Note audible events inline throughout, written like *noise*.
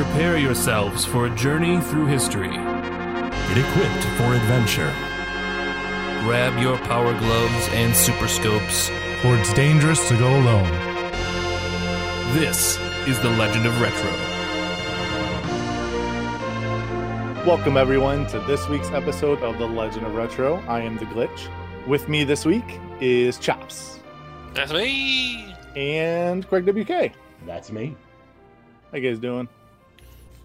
Prepare yourselves for a journey through history. Get equipped for adventure. Grab your power gloves and super scopes. For it's dangerous to go alone. This is the Legend of Retro. Welcome, everyone, to this week's episode of The Legend of Retro. I am The Glitch. With me this week is Chops That's me. and Craig WK. That's me. How you guys doing?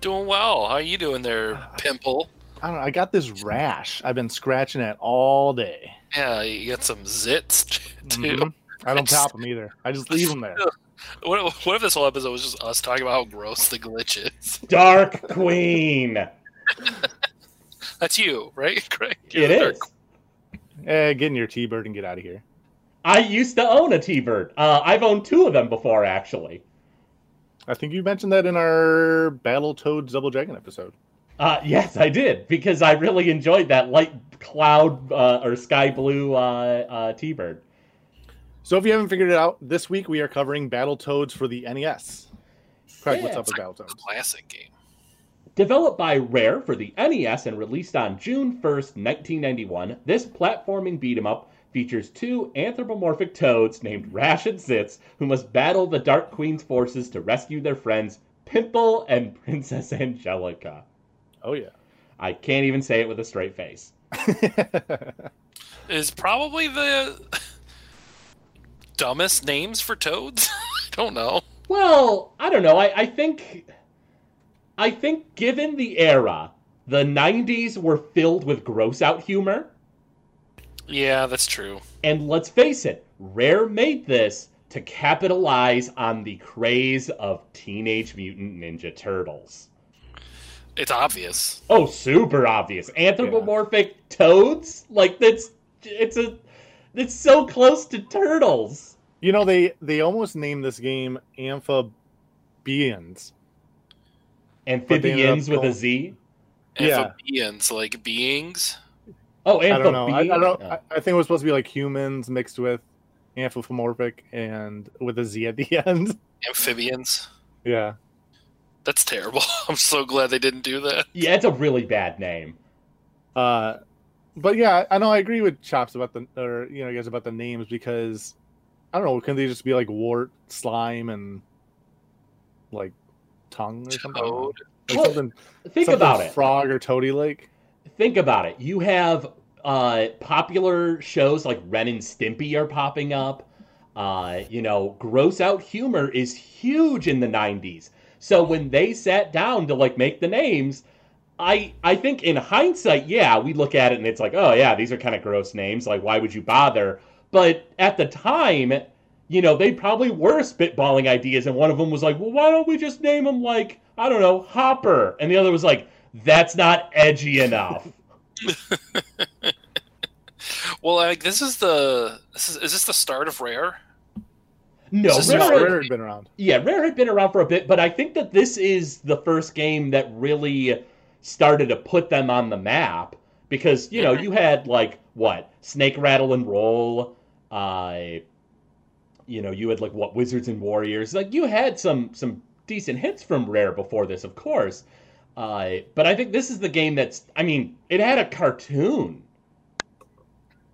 Doing well. How are you doing there, Pimple? I don't know. I got this rash. I've been scratching it all day. Yeah, you got some zits *laughs* too. Mhm. I don't pop them either. I just leave them there. *laughs* What, what if this whole episode was just us talking about how gross the glitch is? *laughs* Dark Queen. That's you, right, Craig? It You're the is. dark- Eh, get in your T-bird and get out of here. I used to own a T-Bird. Uh, I've owned two of them before, actually. I think you mentioned that in our Battletoads Double Dragon episode. Uh, yes, I did because I really enjoyed that light cloud uh, or sky blue uh, uh, T-Bird. So if you haven't figured it out, this week we are covering Battletoads for the NES. Craig, what's up with A Battletoads? classic game. Developed by Rare for the NES and released on June 1st, 1991, this platforming beat 'em up features two anthropomorphic toads named Rash and Zitz who must battle the Dark Queen's forces to rescue their friends Pimple and *laughs* Princess Angelica. Oh yeah. I can't even say it with a straight face. Is probably the *laughs* dumbest names for toads. *laughs* I don't know. Well, I don't know. I, I think, I think, given the era, the '90s were filled with gross out humor, Yeah, that's true. and let's face it, Rare made this to capitalize on the craze of Teenage Mutant Ninja Turtles. It's obvious. Oh, super obvious. Anthropomorphic toads? Like that's it's a it's so close to turtles. You know they they almost named this game Amphibians. they ended up Amphibians with a going- Z. Yeah. Amphibians, like beings. Oh, I don't know. I, I don't. oh. I, I think it was supposed to be like humans mixed with anthropomorphic and with a Z at the *laughs* end. Amphibians. yeah. That's terrible. *laughs* I'm so glad they didn't do that. Yeah, it's a really bad name. Uh, but yeah, I know I agree with Chops about the or you know guys about the names because I don't know. Can they just be like wart, slime, and like tongue or something? I don't know. Toad. Like Well, something, Think something about it. Frog or toady like. Think about it. You have uh, popular shows like Ren and Stimpy are popping up. Uh, you know, gross out humor is huge in the '90s. So when they sat down to like make the names, I I think in hindsight, yeah, we look at it and it's like, oh yeah, these are kind of gross names. Like, why would you bother? But at the time, you know, they probably were spitballing ideas, and one of them was like, well, why don't we just name them like I don't know, Hopper? And the other was like, that's not edgy enough. *laughs* *laughs* Well, like this is the this is is this the start of Rare? No, This Rare, not had- Rare had been around. yeah, Rare had been around for a bit, but I think that this is the first game that really started to put them on the map because you know you had like what Snake Rattle and Roll, uh, you know you had like what Wizards and Warriors, like you had some some decent hits from Rare before this, of course. Uh, but I think this is the game that's I mean it had a cartoon,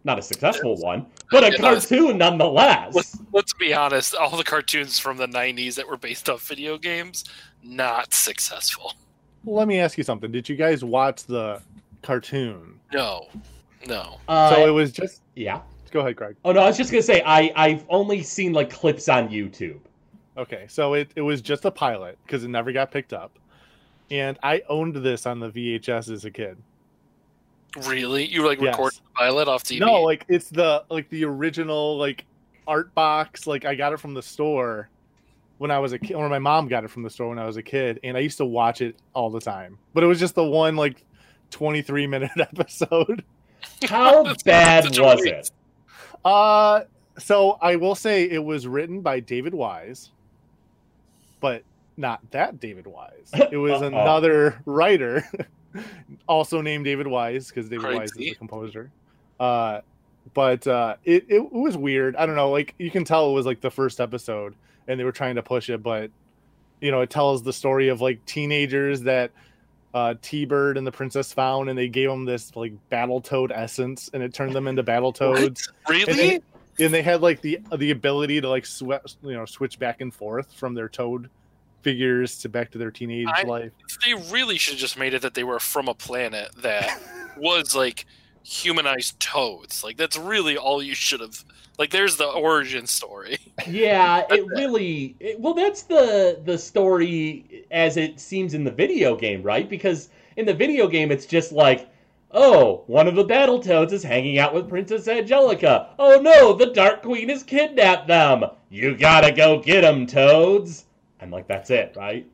not a successful one, but a It does. cartoon nonetheless. Let's, let's be honest. All the cartoons from the '90s that were based off video games, not successful. Let me ask you something. Did you guys watch the cartoon? No, no. Uh, so it was just. yeah. Go ahead, Craig. Oh no, I was just gonna say I I've only seen like clips on YouTube. Okay, so it, it was just a pilot because it never got picked up, and I owned this on the VHS as a kid. Really? You like Yes. record the pilot off TV? No, like it's the like the original like art box. Like I got it from the store when I was a kid, or my mom got it from the store when I was a kid, and I used to watch it all the time. But it was just the one like twenty three minute *laughs* episode. How *laughs* bad was it? Uh, so I will say it was written by David Wise, but not that David Wise. *laughs* It was another writer, *laughs* also named David Wise, because David Wise is Crazy. the composer. Uh, but uh, it, it was weird. I don't know. Like you can tell it was like the first episode, and they were trying to push it, but you know, it tells the story of like teenagers that uh, T Bird and the princess found, and they gave them this like battle toad essence, and it turned them into battle toads. Really? And they, and they had like the the ability to like sweat, you know, switch back and forth from their toad figures to back to their teenage I- life. they really should have just made it that they were from a planet that *laughs* was like humanized toads. Like that's really all you should have. Like there's the origin story. *laughs* Yeah, it really. It, well, that's the the story as it seems in the video game, right? Because in the video game, it's just like, oh, one of the battle toads is hanging out with Princess Angelica. Oh no, the Dark Queen has kidnapped them. You gotta go get them, Toads. And like that's it, right?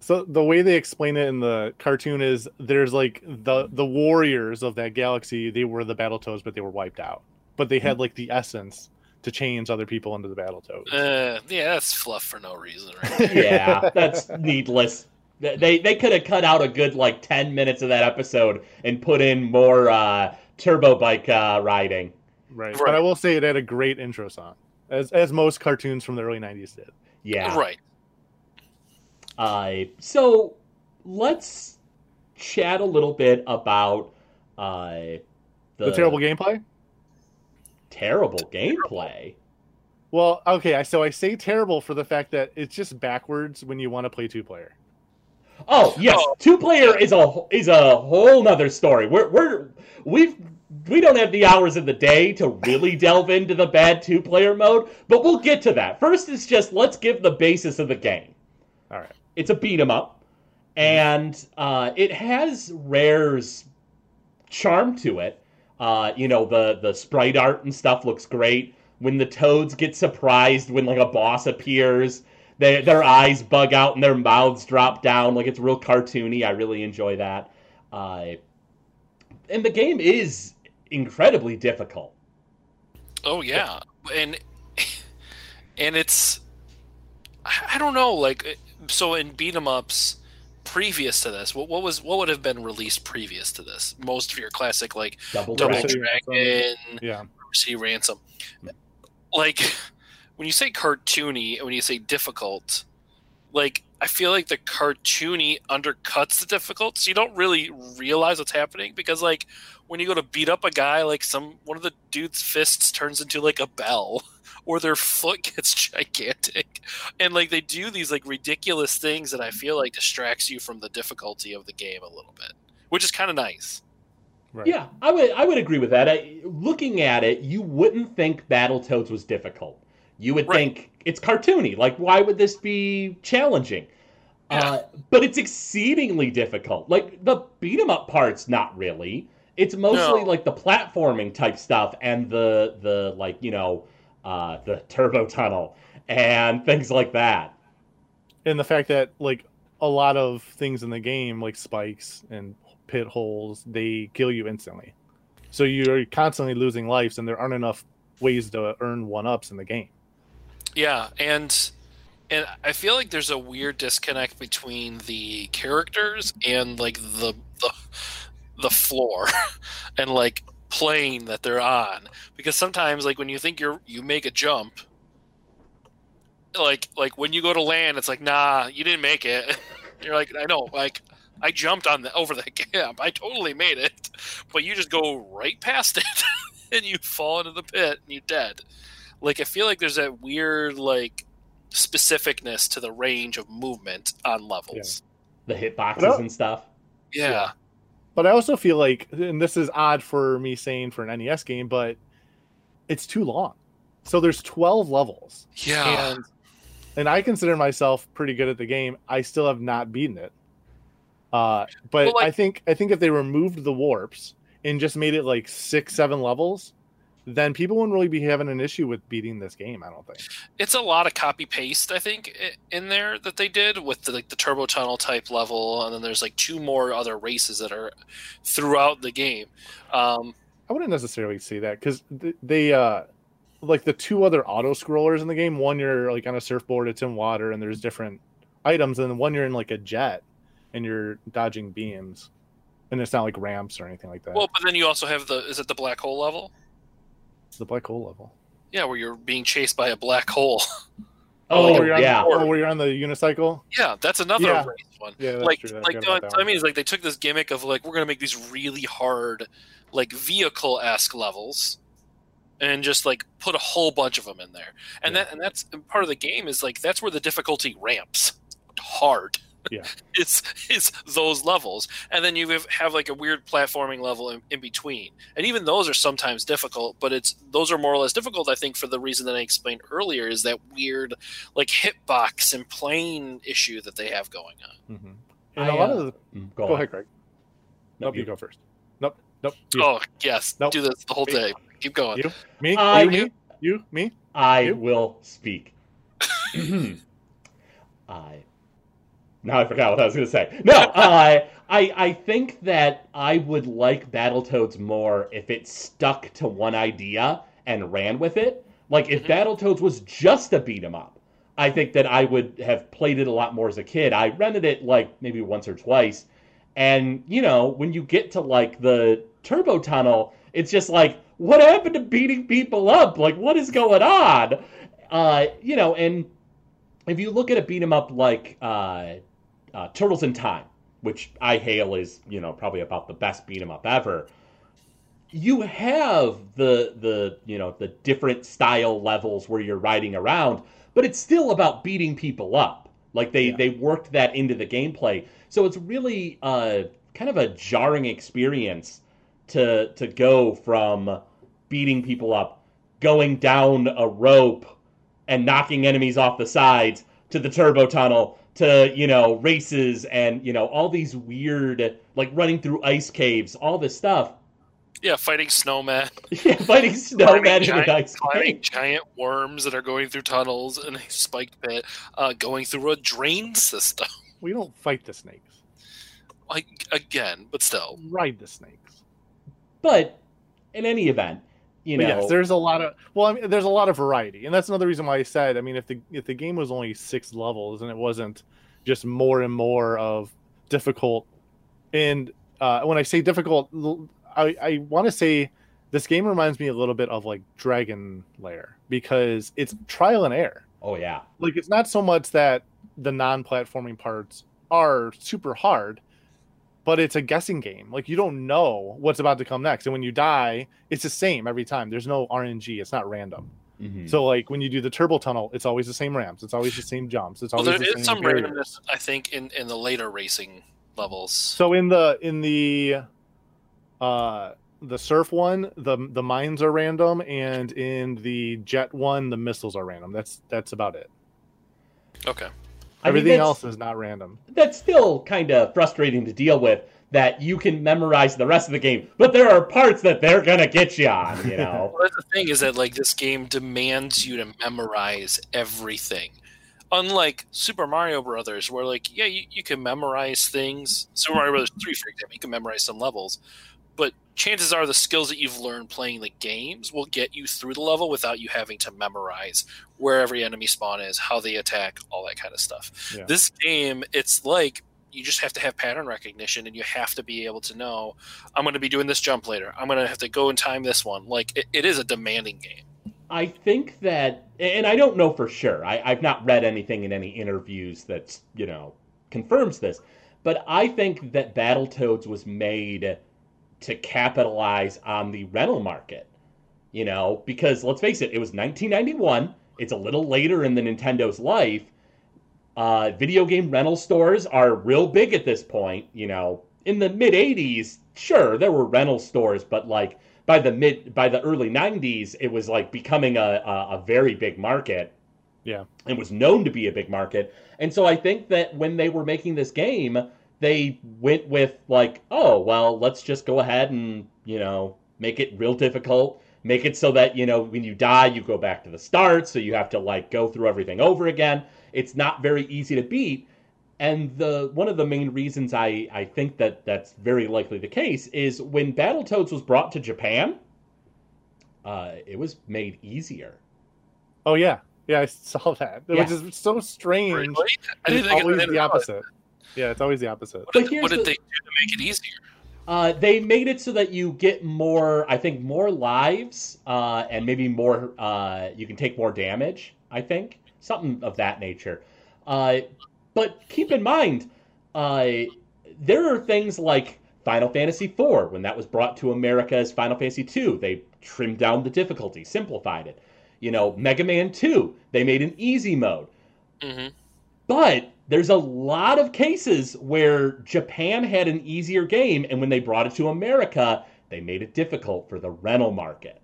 So the way they explain it in the cartoon is there's like the the warriors of that galaxy. They were the Battletoads, but they were wiped out. But they had like the essence to change other people into the Battletoads. Uh, yeah, that's fluff for no reason, right? *laughs* *laughs* Yeah, that's needless. They they could have cut out a good like ten minutes of that episode and put in more uh, turbo bike uh, riding. right. Right. But I will say it had a great intro song, as as most cartoons from the early '90s did. Yeah, Right. Uh, so let's chat a little bit about uh, the, The terrible gameplay. terrible gameplay. Well, okay. So I say terrible for the fact that it's just backwards when you want to play two player. Oh yes, Oh. two player is a is a whole nother story. We're we're we've we don't have the hours of the day to really delve into the bad two player mode, but we'll get to that. First, it's just let's give the basis of the game. All right. It's a beat 'em up, and uh, it has Rare's charm to it. Uh, you know the the sprite art and stuff looks great. When the toads get surprised when like a boss appears, they, their eyes bug out and their mouths drop down like it's real cartoony. I really enjoy that. Uh, and the game is incredibly difficult. Oh yeah, and *laughs* and it's I I don't know, like so in beat 'em ups previous to this, what what was what would have been released previous to this? Most of your classic like Double, Double Dragon. City Dragon, Yeah. Sea Ransom. Like *laughs* when you say cartoony and when you say difficult, like I feel like the cartoony undercuts the difficult, so you don't really realize what's happening because like when you go to beat up a guy, like some one of the dude's fists turns into like a bell, *laughs* or their foot gets *laughs* gigantic, and like they do these like ridiculous things that I feel like distracts you from the difficulty of the game a little bit, which is kind of nice. Right. Yeah, I would I would agree with that. I, looking at it, you wouldn't think Battletoads was difficult. You would Right. think it's cartoony. Like, why would this be challenging? Uh, but it's exceedingly difficult. Like the beat 'em up parts, not really. It's mostly No. like the platforming type stuff and the the like you know uh, the turbo tunnel and things like that. and the fact that like a lot of things in the game like spikes and pit holes they kill you instantly so you're constantly losing lives and there aren't enough ways to earn one ups in the game Yeah, and and I feel like there's a weird disconnect between the characters and like the the the floor *laughs* and like plane that they're on. Because sometimes like when you think you're you make a jump like like when you go to land it's like nah you didn't make it. *laughs* You're like I know like I jumped on the over the *laughs* gap. I totally made it. But you just go right past it and you fall into the pit and you're dead like I feel like there's that weird like specificness to the range of movement on levels. The hitboxes Well- and stuff. Yeah. Yeah. but i also feel like and this is odd for me saying for an nes game but it's too long so there's 12 levels Yeah. and and i consider myself pretty good at the game i still have not beaten it uh but Well, like- i think i think if they removed the warps and just made it like six seven levels then people wouldn't really be having an issue with beating this game i don't think It's a lot of copy paste, I think, in there that they did with the, like the turbo tunnel type level, and then there's like two more other races that are throughout the game. Um, i wouldn't necessarily say that because they uh like the two other auto scrollers in the game one you're like on a surfboard it's in water and there's different items and then one you're in like a jet and you're dodging beams and it's not like ramps or anything like that well, but then you also have the is it the black hole level? It's the black hole level Yeah, where you're being chased by a black hole. *laughs* Oh, where you're on, yeah. oh, where you're on the unicycle. Yeah, that's another Yeah. race one. Yeah, that's like, true. I like no, that I one. mean is like they took this gimmick of like we're gonna make these really hard, like vehicle esque levels, and just like put a whole bunch of them in there, and Yeah. that and that's and part of the game is like that's where the difficulty ramps hard. Yeah. *laughs* it's it's those levels, and then you have, have like a weird platforming level in, in between, and even those are sometimes difficult, but it's those are more or less difficult. I think for the reason that I explained earlier is that weird like hitbox and plane issue that they have going on. Mhm. And I, a lot uh, of the, Mm, go ahead, Greg. No, Nope, you- you go first. Nope, nope. You. Oh yes, Nope. do this the whole day. Keep going. You? Me? I- you? Me? You? Me? I You? will speak. *coughs* *clears throat* I now I forgot what I was going to say. No, I *laughs* I I think that I would like Battletoads more if it stuck to one idea and ran with it. Like if Mhm. Battletoads was just a beat 'em up, I think that I would have played it a lot more as a kid. I rented it like maybe once or twice, and you know when you get to like the turbo tunnel, it's just like what happened to beating people up? Like what is going on? Uh, you know, and if you look at a beat 'em up like uh, uh, Turtles in Time, which I hail is you know probably about the best beat 'em up ever, you have the the you know the different style levels where you're riding around, but it's still about beating people up. Like they Yeah. they worked that into the gameplay, so it's really uh, kind of a jarring experience to to go from beating people up, going down a rope and knocking enemies off the sides to the turbo tunnel to you know races and you know all these weird like running through ice caves all this stuff Yeah, fighting snowmen, *laughs* yeah fighting *laughs* snowmen in giant- an ice climbing cave giant worms that are going through tunnels and a spiked pit, uh, going through a drain system. *laughs* We don't fight the snakes. Like again, but still, Ride the snakes. but in any event you But know yes, there's a lot of well, I mean, there's a lot of variety, and that's another reason why I said, I mean, if the if the game was only six levels and it wasn't just more and more of difficult, and uh, when I say difficult, i, I want to say this game reminds me a little bit of like Dragon Lair because it's trial and error. oh yeah Like it's not so much that the non-platforming parts are super hard, but it's a guessing game. Like you don't know what's about to come next, and when you die, it's the same every time. There's no RNG. It's not random. Mhm. So like when you do the turbo tunnel, it's always the same ramps. It's always the same jumps. It's well, always there the is same some barriers. randomness. I think in in the later racing levels. So in the in the uh the surf one, the the mines are random, and in the jet one, the missiles are random. That's that's about it. Okay. I mean, Everything else is not random. that's still kind of frustrating to deal with that you can memorize the rest of the game but there are parts that they're gonna get you on you *laughs* know Well, that's the thing is that like this game demands you to memorize everything. Unlike Super Mario Brothers, where like yeah, you, you can memorize things. Super Mario Brothers three, for example, you can memorize some levels, but chances are the skills that you've learned playing the games will get you through the level without you having to memorize where every enemy spawn is, how they attack, all that kind of stuff. Yeah. This game, it's like you just have to have pattern recognition and you have to be able to know i'm going to be doing this jump later i'm going to have to go and time this one like it, it is a demanding game I think that, and I don't know for sure. I, I've not read anything in any interviews that you know confirms this, but I think that Battletoads was made to capitalize on the rental market. You know, because let's face it, it was 1991. It's a little later in the Nintendo's life. Uh, video game rental stores are real big at this point. You know, in the mid 80s, sure, there were rental stores, but like by the mid by the early 90s it was like becoming a, a, a very big market Yeah. and was known to be a big market and so i think that when they were making this game they went with like oh well let's just go ahead and you know make it real difficult make it so that you know when you die you go back to the start so you have to like go through everything over again it's not very easy to beat and the one of the main reasons I, I think that that's very likely the case is when Battletoads was brought to Japan, uh, it was made easier. Oh yeah, yeah, I saw that. Yeah. Which is so strange. Really? I didn't think always I the opposite. it. Opposite. Yeah, it's always the opposite. What But did, what did the- they do to make it easier? Uh, they made it so that you get more, I think, more lives, uh, and maybe more. Uh, you can take more damage. I think. something of that nature. Uh, but keep in mind, uh, there are things like Final Fantasy IV, when that was brought to America as Final Fantasy II, they trimmed down the difficulty, simplified it. You know, Mega Man 2, they made an easy mode. hmm But there's a lot of cases where Japan had an easier game, and when they brought it to America, they made it difficult for the rental market.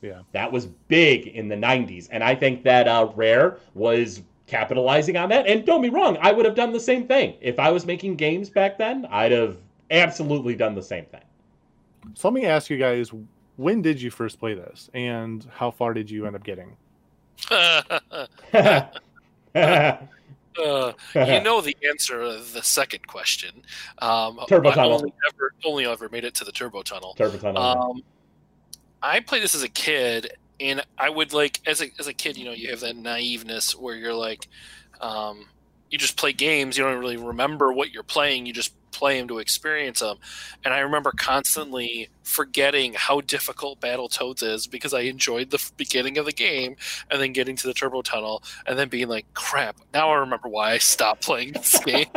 Yeah. That was big in the 90s, and I think that uh, Rare was capitalizing on that. And don't be wrong, I would have done the same thing. If I was making games back then, I'd have absolutely done the same thing. So let me ask you guys, when did you first play this, and how far did you end up getting? *laughs* *laughs* uh, you know the answer to the second question. Um, Turbo I tunnel. Only ever, only ever made it to the turbo tunnel. Turbo Tunnel. Um, I played this as a kid, and I would like as a as a kid, you know, you have that naiveness where you're like, um, you just play games, you don't really remember what you're playing, you just play them to experience them. And I remember constantly forgetting how difficult Battletoads is because I enjoyed the beginning of the game and then getting to the turbo tunnel and then being like, crap, now I remember why I stopped playing this *laughs* game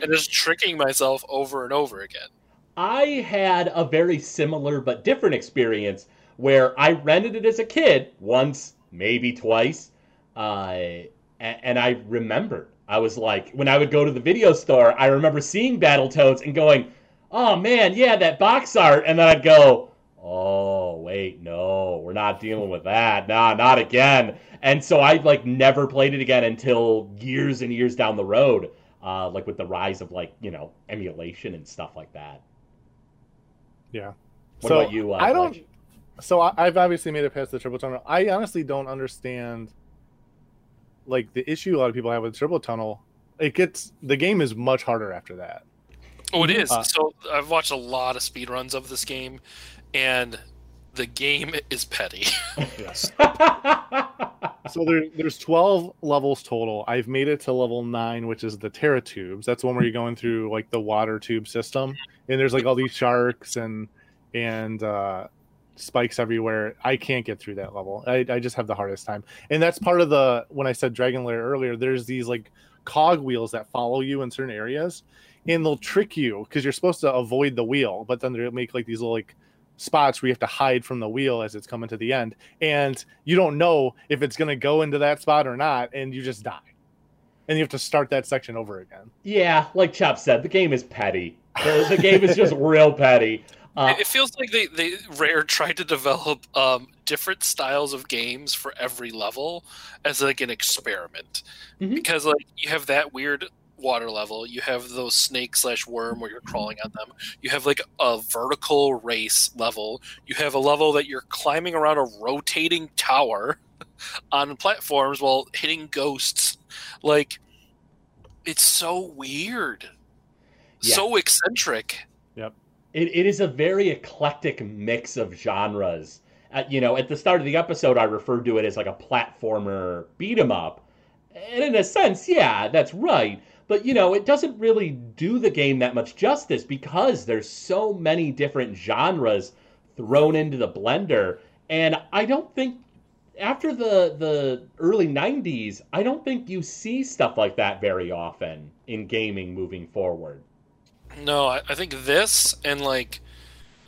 and just tricking myself over and over again. I had a very similar but different experience where I rented it as a kid once, maybe twice, uh, and I remembered. I was like, when I would go to the video store, I remember seeing Battletoads and going, "Oh man, yeah, that box art," and then I'd go, "Oh wait, no, we're not dealing with that. Nah, not again." And so I like never played it again until years and years down the road, uh, like with the rise of like you know emulation and stuff like that. Yeah. What so about you? Uh, I don't. Fletch? So I, I've obviously made it past the triple tunnel. I honestly don't understand, like the issue a lot of people have with turbo tunnel. It gets the game is much harder after that. Oh, it is. Uh, so I've watched a lot of speed runs of this game, and the game is petty. *laughs* Yes. so there, there's 12 levels total. I've made it to level nine, which is the Terra tubes. That's one where you're going through like the water tube system, and there's like all these sharks and and uh, spikes everywhere. I can't get through that level. I, I just have the hardest time, and that's part of the when I said Dragon Lair earlier. There's these like cog wheels that follow you in certain areas, and they'll trick you because you're supposed to avoid the wheel, but then they'll make like these little like spots where you have to hide from the wheel as it's coming to the end and you don't know if it's going to go into that spot or not and you just die and you have to start that section over again yeah, like Chop said, the game is petty. The, the game is just *laughs* real petty. Uh, It- it feels like they, they Rare tried to develop um, different styles of games for every level as like an experiment. Mhm. Because like you have that weird water level, you have those snake slash worm where you're crawling on them. You have like a vertical race level. You have a level that you're climbing around a rotating tower *laughs* on platforms while hitting ghosts. Like it's so weird. Yeah. So eccentric. It, it is a very eclectic mix of genres. Uh, you know, at the start of the episode, I referred to it as like a platformer beat 'em up. And in a sense, yeah, that's right. But, you know, it doesn't really do the game that much justice because there's so many different genres thrown into the blender. And I don't think after the the early 90s, I don't think you see stuff like that very often in gaming moving forward. No, I, I think this and like,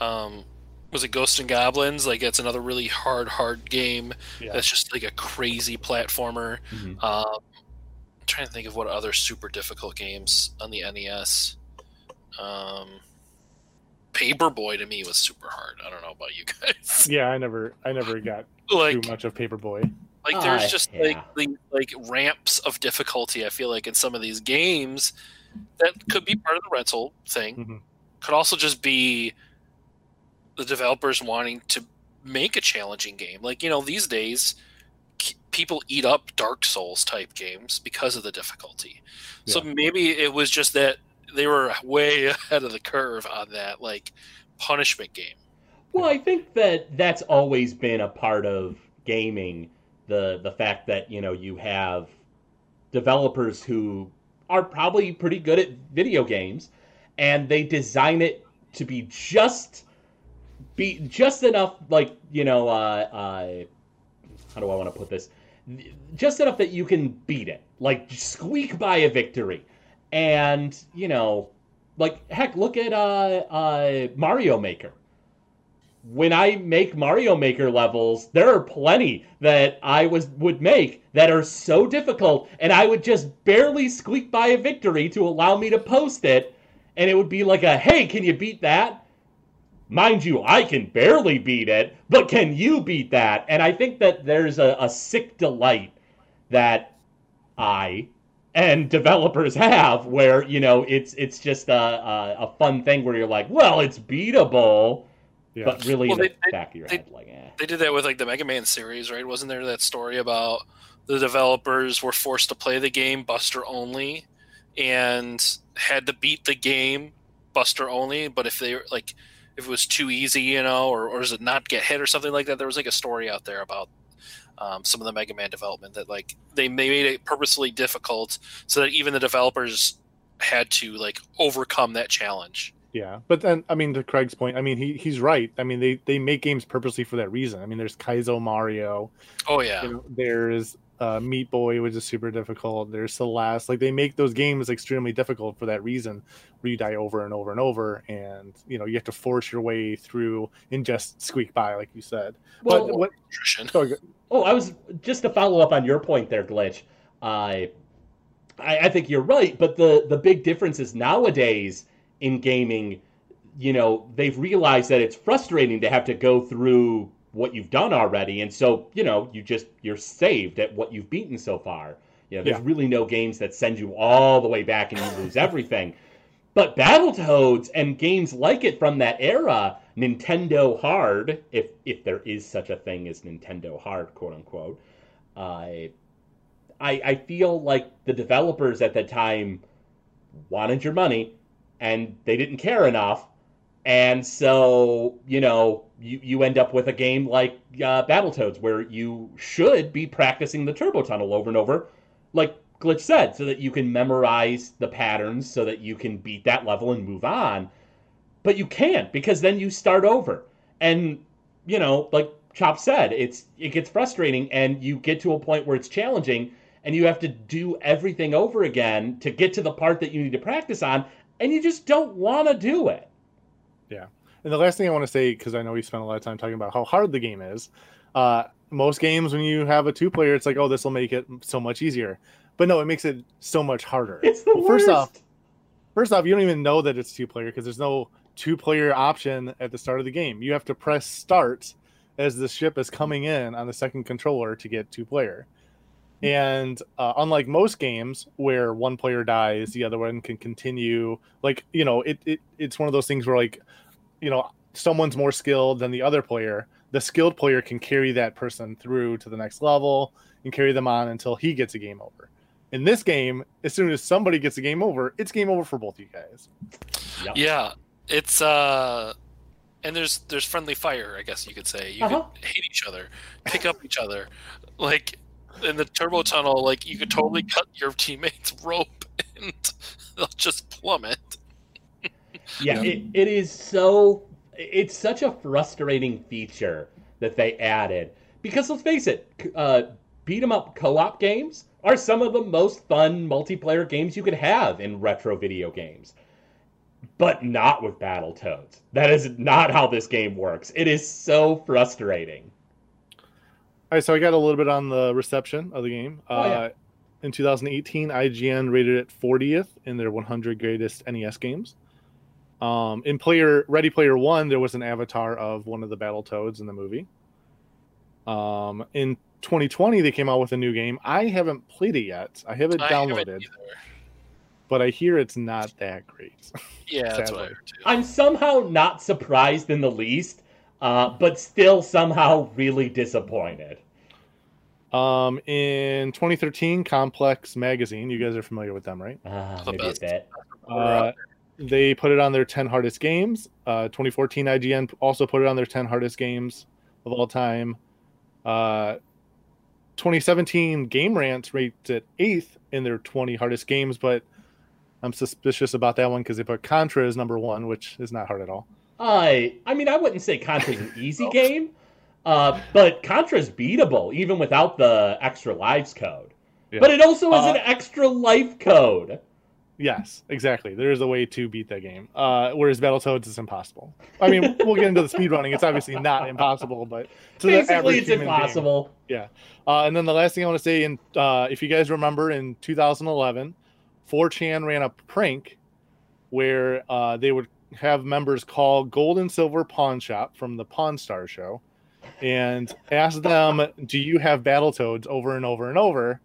um, was it Ghosts and Goblins? Like, it's another really hard, hard game. Yeah. That's just like a crazy platformer. Mhm. Um, I'm trying to think of what other super difficult games on the NES. Um, Paperboy to me was super hard. I don't know about you guys. *laughs* yeah i never i never got like, too much of paperboy like there's Ah, just yeah. like the like ramps of difficulty. I feel like in some of these games that could be part of the rental thing. Mhm. Could also just be the developers wanting to make a challenging game. Like you know, these days people eat up Dark Souls type games because of the difficulty. So maybe it was just that they were way *laughs* ahead of the curve on that like punishment game. Well, I think that that's always been a part of gaming the the fact that you know you have developers who are probably pretty good at video games and they design it to be just be just enough like you know uh, uh how do I want to put this just enough that you can beat it, like squeak by a victory. And you know, like heck, look at uh, uh, Mario Maker. When I make Mario Maker levels, there are plenty that I was would make that are so difficult, and I would just barely squeak by a victory to allow me to post it, and it would be like a "Hey, can you beat that?" Mind you, I can barely beat it, but can you beat that? And I think that there's a, a sick delight that I and developers have where you know it's it's just a, a, a fun thing where you're like well it's beatable Yeah. but really Well, in the they- back of your they- head like eh. They did that with like the Mega Man series, right? Wasn't there that story about the developers were forced to play the game Buster only and had to beat the game Buster only, but if they like if it was too easy, you know, or, or does it not get hit or something like that? There was like a story out there about um, some of the Mega Man development that like they made it purposely difficult so that even the developers had to like overcome that challenge. Yeah, but then I mean to Craig's point, I mean he he's right. I mean they they make games purposely for that reason. I mean there's Kaizo Mario, Oh yeah, you know, there's uh, Meat Boy, which is super difficult. There's Celeste. Like they make those games extremely difficult for that reason, where you die over and over and over, and you know you have to force your way through and just squeak by, like you said. well but what? nutrition. Oh i was just to follow up on your point there glitch I, I i think you're right but the the big difference is nowadays in gaming you know they've realized that it's frustrating to have to go through what you've done already. And so you know you just you're saved at what you've beaten so far. You know there's Yeah. really no games that send you all the way back and you lose *laughs* everything. But Battletoads and games like it from that era, Nintendo Hard, if if there is such a thing as Nintendo Hard, quote unquote, I I I feel like the developers at that time wanted your money and they didn't care enough. And so, you know, you, you end up with a game like uh, Battletoads where you should be practicing the turbo tunnel over and over, like Glitch said, so that you can memorize the patterns so that you can beat that level and move on. But you can't because then you start over. And, you know, like Chop said, it's it gets frustrating and you get to a point where it's challenging and you have to do everything over again to get to the part that you need to practice on and you just don't want to do it. Yeah. And the last thing I want to say, because I know we spent a lot of time talking about how hard the game is. Uh, most games, when you have a two player, it's like, oh, this will make it so much easier. But no, it makes it so much harder. It's the Well, worst. first off, First off, you don't even know that it's two player because there's no two player option at the start of the game. You have to press start as the ship is coming in on the second controller to get two player. And uh, unlike most games where one player dies, the other one can continue. Like you know, it, it it's one of those things where like you know someone's more skilled than the other player. The skilled player can carry that person through to the next level and carry them on until he gets a game over. In this game, as soon as somebody gets a game over, it's game over for both you guys. Yep. Yeah, it's uh, and there's there's friendly fire, I guess you could say. You Uh-huh. could hate each other, pick up each other, like in the turbo tunnel. Like you could totally cut your teammates *laughs* rope and they'll just plummet. Yeah, it, it is so. It's such a frustrating feature that they added because let's face it, uh, beat 'em up co-op games are some of the most fun multiplayer games you could have in retro video games. But not with Battletoads. That is not how this game works. It is so frustrating. All right, so I got a little bit on the reception of the game. Oh, yeah. uh, in 2018, IGN rated it 40th in their 100 greatest NES games. Um, in Player Ready Player One, there was an avatar of one of the Battle Toads in the movie. Um, in 2020, they came out with a new game. I haven't played it yet. I have it I haven't downloaded, but I hear it's not that great. *laughs* Yeah, that's what I heard too. I'm somehow not surprised in the least, uh, but still somehow really disappointed. Um, in 2013, Complex Magazine, you guys are familiar with them, right? Uh, The maybe a best. bit. Uh, they put it on their 10 hardest games. Uh, 2014 IGN also put it on their 10 hardest games of all time. Uh, 2017 Game Rants rates it eighth in their 20 hardest games, but I'm suspicious about that one because they put Contra as number one, which is not hard at all. I I mean, I wouldn't say Contra's an *laughs* easy game, Uh, but Contra's beatable even without the extra lives code. Yeah. But it also has Uh, an extra life code. Yes, exactly. There is a way to beat that game. Uh, whereas Battletoads is impossible. I mean, we'll get into the speed running. It's obviously not impossible, but to Basically, it's being- impossible. Yeah. Uh, and then the last thing I want to say, in uh, if you guys remember, in 2011, 4chan ran a prank where uh, they would have members call Gold and Silver Pawn Shop from the Pawn Star show and ask them, "Do you have Battletoads?" over and over and over,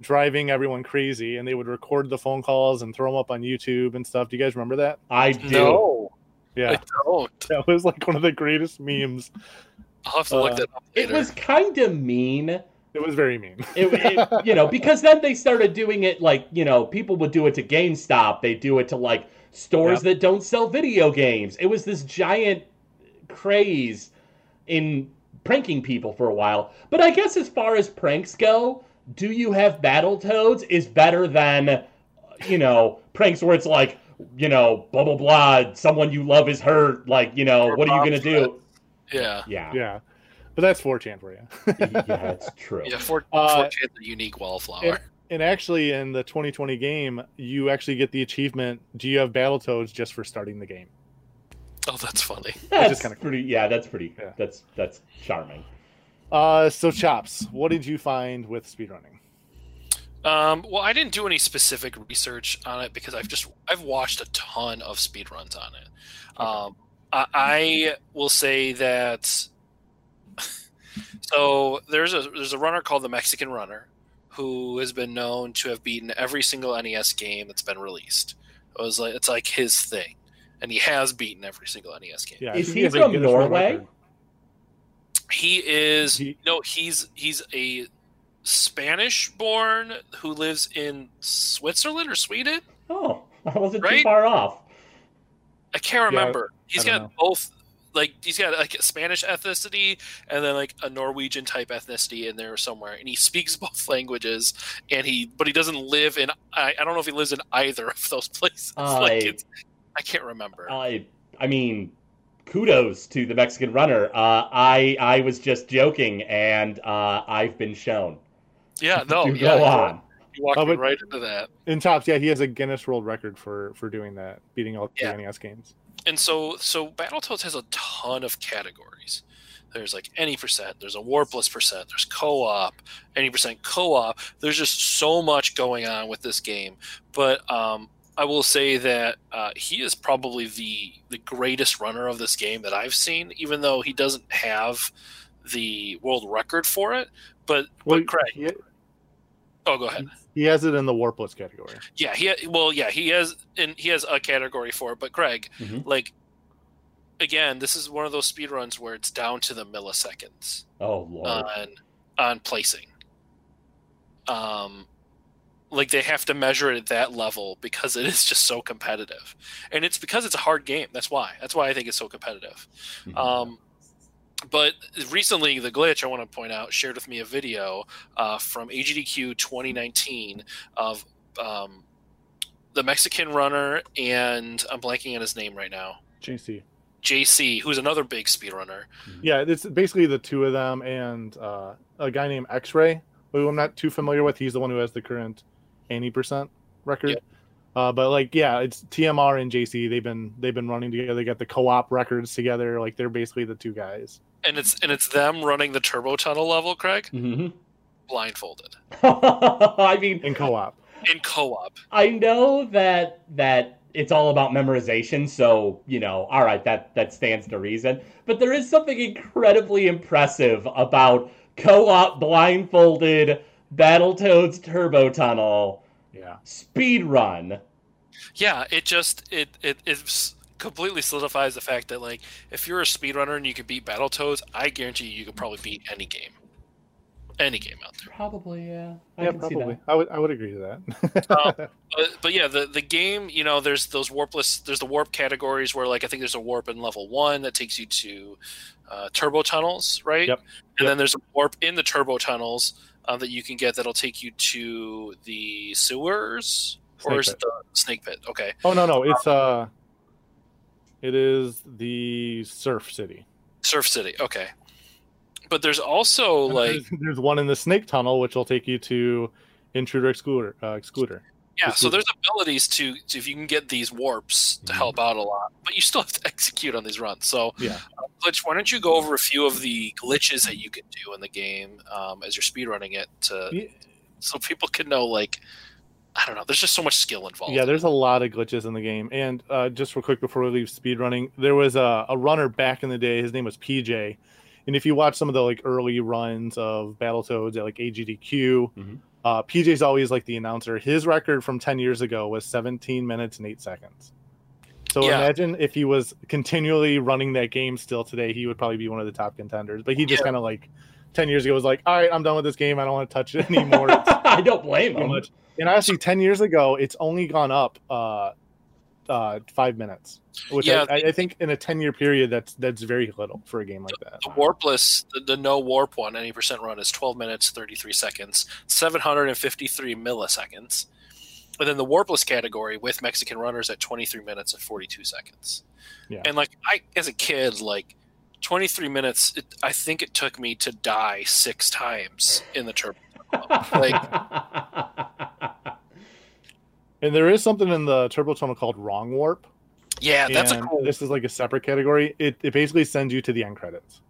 driving everyone crazy. And they would record the phone calls and throw them up on YouTube and stuff. Do you guys remember that? I do. No, Yeah, I don't. *laughs* that was like one of the greatest memes. I'll have to look Uh, that up It was kind of mean. It was very mean. It, it- you know, because then they started doing it like, you know, people would do it to GameStop. They do it to like stores that don't sell video games. It was this giant craze in pranking people for a while. But I guess as far as pranks go, do you have battle toads is better than, you know, pranks where it's like, you know, blah blah blah. Someone you love is hurt. Like, you know, Or what are you gonna do? yeah, Yeah, yeah, but that's 4chan for you. *laughs* yeah, that's true. yeah. Four, Uh, four Chan's a unique wallflower. And actually, in the 2020 game, you actually get the achievement. Do you have Battletoads just for starting the game? oh, that's funny. That's kinda pretty. Yeah, that's pretty. Yeah. That's that's charming. Uh, so chops, what did you find with speedrunning? Um, well, I didn't do any specific research on it because I've just I've watched a ton of speedruns on it. Um, I, I will say that. *laughs* So there's a there's a runner called the Mexican Runner, who has been known to have beaten every single NES game that's been released. It was like it's like his thing, and he has beaten every single NES game. Yeah, Is think he has from Norway? He is He- no, he's he's a Spanish-born who lives in Switzerland or Sweden. Oh, *laughs* I wasn't too far off. I can't Yeah, remember. he's I don't got know. both, like he's got like a Spanish ethnicity and then like a Norwegian type ethnicity in there somewhere, and he speaks *laughs* both languages. And he, but he doesn't live in. I, I don't know if he lives in either of those *laughs* places. like I- it's, I can't remember. I I mean, kudos to the Mexican runner. Uh, I I was just joking, and uh, I've been shown. yeah, *laughs* no, to Oh, yeah, go on. You walked Oh, right into that. In tops, yeah, he has a Guinness World Record for for doing that, beating all the Yeah. NES games. And so so Battletoads has a ton of categories. There's like any percent. There's a warpless percent. There's co-op, any percent co-op. There's just so much going on with this game. But um, I will say that uh, he is probably the the greatest runner of this game that I've seen. Even though he doesn't have the world record for it, but but Craig, he, oh go ahead. He has it in the warpless category. Yeah, he well, yeah, he has and he has a category for it. But Greg, Mhm. like again, this is one of those speed runs where it's down to the milliseconds Oh lord. on on placing. Um, like they have to measure it at that level because it is just so competitive, and it's because it's a hard game. That's why. That's why I think it's so competitive. Mhm. Um, but recently, the glitch I want to point out shared with me a video uh, from AGDQ 2019 of um, the Mexican runner and I'm blanking on his name right now. JC. JC, who's another big speedrunner. Yeah, it's basically the two of them and uh, a guy named X Ray, who I'm not too familiar with. He's the one who has the current 80% record. Yeah. Uh, but like, yeah, it's TMR and JC. They've been they've been running together. They got the co-op records together. Like they're basically the two guys And it's and it's them running the turbo tunnel level, Craig, Mhm. blindfolded *laughs* I mean, in co-op. in co-op. I know that that it's all about memorization, so you know, all right, that that stands to reason. But there is something incredibly impressive about co-op blindfolded Battletoads Turbo Tunnel Yeah, speed run. Yeah, it just it it it completely solidifies the fact that like if you're a speedrunner and you can beat Battletoads, I guarantee you, you could probably beat any game, any game out there. Probably, yeah. I yeah, can see probably. that. I would I would agree to that. Um, *laughs* But, but yeah, the the game, you know, there's those warpless, there's the warp categories where like I think there's a warp in level one that takes you to uh, turbo tunnels, right? Yep. And Yep. then there's a warp in the turbo tunnels uh, that you can get that'll take you to the sewers, or is pit. it the snake pit? Okay. oh no no, it's uh, it is the Surf City. Surf City. Okay. but there's also like there's, there's one in the snake tunnel, which will take you to intruder excluder. Uh, excluder. yeah, so there's abilities to, to if you can get these warps to Mhm. help out a lot, but you still have to *laughs* execute on these runs. So Yeah. glitch, why don't you go over a few of the glitches that you can do in the game um, as you're speedrunning it to Yeah. so people can know like I don't know. There's just so much skill involved. Yeah, there's a lot of glitches in the game. And uh, just real quick before we leave speedrunning, there was a, a runner back in the day. His name was PJ. And if you watch some of the like early runs of Battletoads at like AGDQ, Mhm. uh, PJ's always like the announcer. His record from 10 years ago was 17 minutes and 8 seconds. So Yeah. imagine if he was continually running that game still today, he would probably be one of the top contenders. But he just Yeah. kind of like 10 years ago was like, all right, I'm done with this game. I don't want to touch it anymore. *laughs* I don't blame too him. much. And honestly, ten years ago, it's only gone up uh, uh, five minutes, which Yeah, I, I, I think in a ten-year period, that's that's very little for a game like that. The warpless, the, the no warp one, any percent run is 12 minutes, 33 seconds, 753 milliseconds. And then the warpless category with Mexican runners at 23 minutes and 42 seconds. Yeah. And like I, as a kid, like 23 minutes, it, I think it took me to die six times in the turbo. *laughs* like And there is something in the turbo tunnel called wrong warp. Yeah, that's a cool. This is like a separate category. It it basically sends you to the end credits.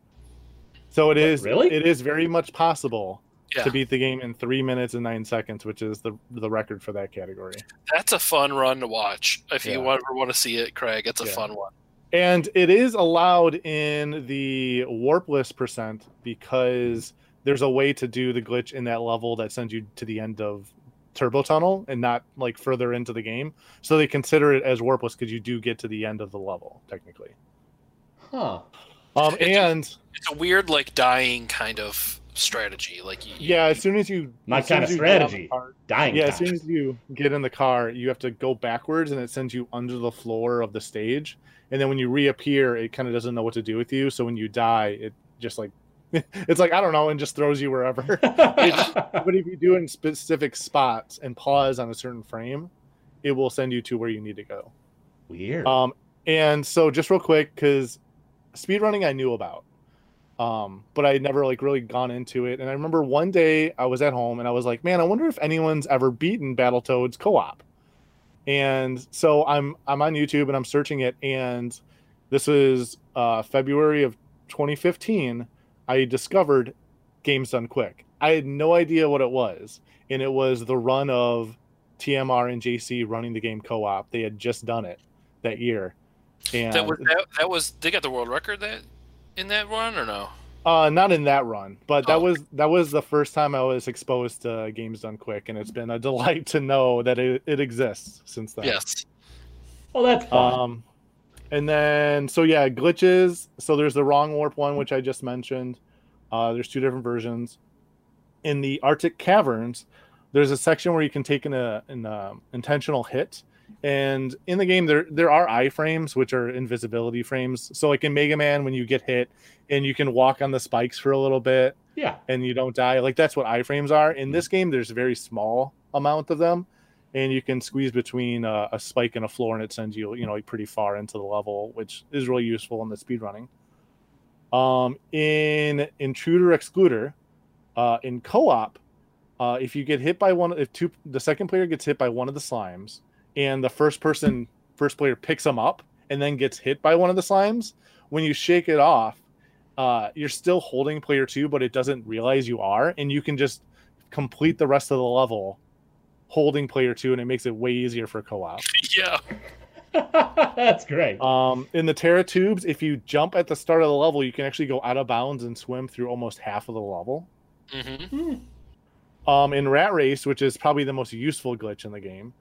So it is really? it is very much possible Yeah. to beat the game in three minutes and nine seconds, which is the the record for that category. That's a fun run to watch. If Yeah. you ever want to see it, Craig, it's a Yeah. fun one. And it is allowed in the warpless percent because there's a way to do the glitch in that level that sends you to the end of Turbo Tunnel and not like further into the game. So they consider it as warpless because you do get to the end of the level technically. huh. Um, It's- and It's a weird, like dying kind of strategy. Like you, yeah, as soon as you My kind of you get on the strategy. car- Dying. yeah, time. as soon as you get in the car, you have to go backwards, and it sends you under the floor of the stage. And then when you reappear, it kind of doesn't know what to do with you. So when you die, it just like *laughs* it's like I don't know, and just throws you wherever. *laughs* but if you do in specific spots and pause on a certain frame, it will send you to where you need to go. Weird. Um, and so just real quick, because speedrunning I knew about, um, but I had never like really gone into it. And I remember one day I was at home and I was like, man, I wonder if anyone's ever beaten Battletoads co-op. And so I'm I'm on YouTube and I'm searching it, and this is uh, February of 2015. I discovered Games Done Quick. I had no idea what it was, and it was the run of TMR and JC running the game co-op. They had just done it that year, and that was that, that was they got the world record that in that run or no? uh, not in that run, but that Oh. was that was the first time I was exposed to games done quick, and it's been a *laughs* delight to know that it, it exists since then. Yes. well, that's fun. Um, and then so yeah, glitches. So there's the wrong warp one, which I just mentioned. Uh, there's two different versions. In the Arctic caverns, there's a section where you can take an, uh, an uh, intentional hit, and in the game there there are iframes, which are invisibility frames. So like in Mega Man, when you get hit and you can walk on the spikes for a little bit, yeah. and you don't die. Like that's what iframes are. In this game, there's a very small amount of them, and you can squeeze between a, a spike and a floor, and it sends you, you know, pretty far into the level, which is really useful in the speed running. Um, in Intruder Excluder, uh, in co-op, uh, if you get hit by one, if two, the second player gets hit by one of the slimes, and the first person, first player picks them up, and then gets hit by one of the slimes, when you shake it off, uh, you're still holding player two, but it doesn't realize you are, and you can just complete the rest of the level holding player two, and it makes it way easier for co-op. *laughs* Yeah. *laughs* that's great. Um, in the Terra tubes, if you jump at the start of the level, you can actually go out of bounds and swim through almost half of the level. hmm Um, in Rat Race, which is probably the most useful glitch in the game,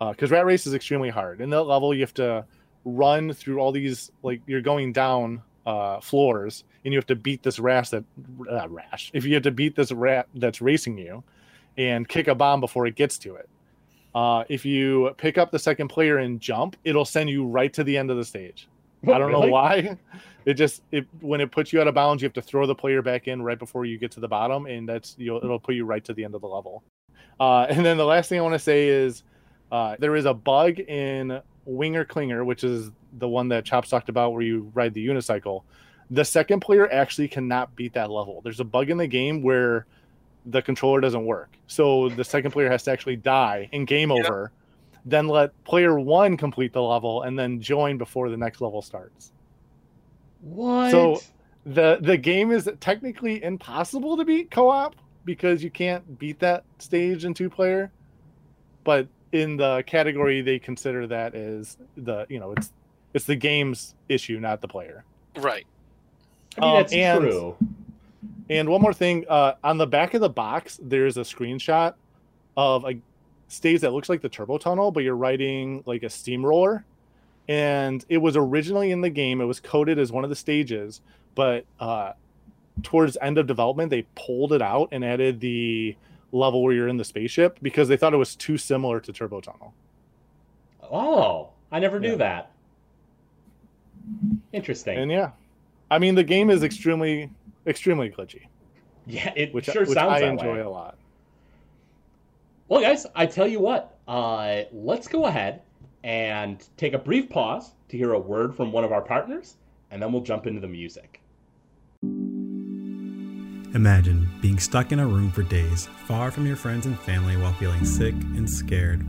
because Rat Race is extremely hard. In that level, you have to run through all these like you're going down uh, floors, and you have to beat this rash that uh, rash. If you have to beat this rat that's racing you, and kick a bomb before it gets to it. Uh, if you pick up the second player and jump, it'll send you right to the end of the stage. I don't know why. *laughs* It just it when it puts you out of bounds, you have to throw the player back in right before you get to the bottom, and that's you'll it'll put you right to the end of the level. Uh, *laughs* and then the last thing I want to say is uh, there is a bug in Winger Clinger, which is the one that Chops talked about, where you ride the unicycle. the second player actually cannot beat that level. There's a bug in the game where the controller doesn't work. So the second player has to actually die in game Yep. over, then let player one complete the level and then join before the next level starts. What? So- The the game is technically impossible to beat co-op because you can't beat that stage in two player. But in the category they consider that as the you know it's it's the game's issue, not the player. Right. I mean, um, that's and- true. And one more thing, uh, on the back of the box, there's a screenshot of a stage that looks like the turbo tunnel, but you're riding like a steamroller. And it was originally in the game, it was coded as one of the stages, but uh, towards end of development, they pulled it out and added the level where you're in the spaceship because they thought it was too similar to turbo tunnel. Oh, I never knew Yeah. that. Interesting. And yeah, I mean the game is extremely, extremely glitchy, yeah, it which, sure which sounds I that enjoy way. a lot. Well, guys, I tell you what, uh, let's go ahead and take a brief pause to hear a word from one of our partners, and then we'll jump into the music. Imagine being stuck in a room for days, far from your friends and family while feeling sick and scared.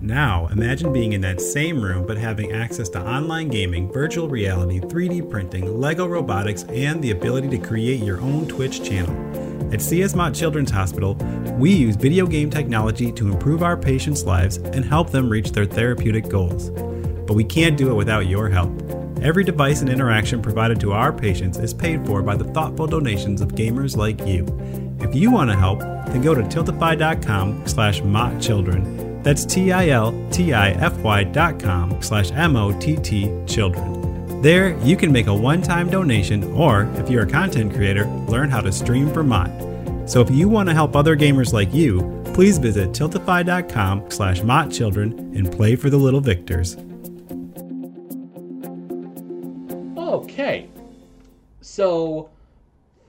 Now, imagine being in that same room but having access to online gaming, virtual reality, 3D printing, Lego robotics, and the ability to create your own Twitch channel. At CS Mott Children's Hospital, we use video game technology to improve our patients' lives and help them reach their therapeutic goals. But we can't do it without your help. Every device and interaction provided to our patients is paid for by the thoughtful donations of gamers like you. If you want to help, then go to tiltify.com slash mottchildren. That's T-I-L-T-I-F-Y dot com slash M-O-T-T children. There, you can make a one-time donation, or if you're a content creator, learn how to stream for Mott. So if you want to help other gamers like you, please visit tiltify.com slash mottchildren and play for the little victors. Okay. So,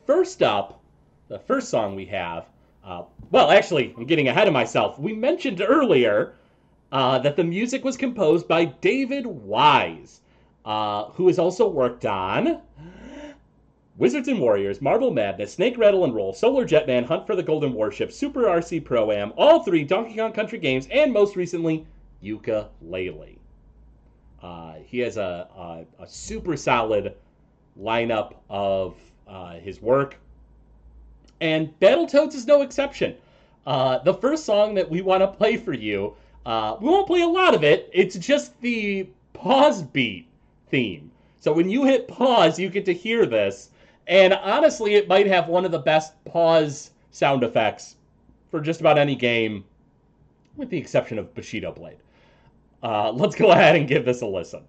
first up, the first song we have. Uh, well, actually, I'm getting ahead of myself. We mentioned earlier uh, that the music was composed by David Wise, uh, who has also worked on Wizards and Warriors, Marble Madness, Snake Rattle and Roll, Solar Jetman, Hunt for the Golden Warship, Super RC Pro Am, all three Donkey Kong Country games, and most recently, Yooka-Laylee. Uh, he has a, a, a super solid lineup of uh, his work, and Battletoads is no exception. Uh, the first song that we want to play for you, uh, we won't play a lot of it. It's just the pause beat theme. So when you hit pause, you get to hear this, and honestly, it might have one of the best pause sound effects for just about any game, with the exception of Bushido Blade. Uh, let's go *laughs* ahead and give this a listen.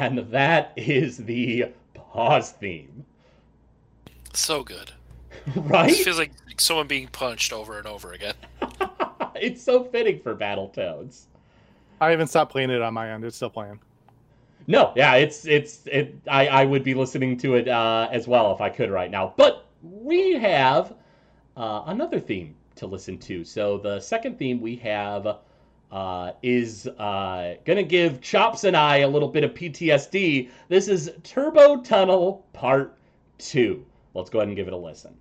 And that is the pause theme, So good. right? It feels like someone being punched over and over again. *laughs* it's so fitting for Battletoads. I haven't stopped playing it on my end. It's still playing. No, yeah, it's it's it. I I would be listening to it uh, as well if I could right now. But we have uh, another theme to listen to. So the second theme we have uh, is uh, going to give Chops and I a little bit of PTSD. This is Turbo Tunnel Part 2. Let's go ahead and give it a listen.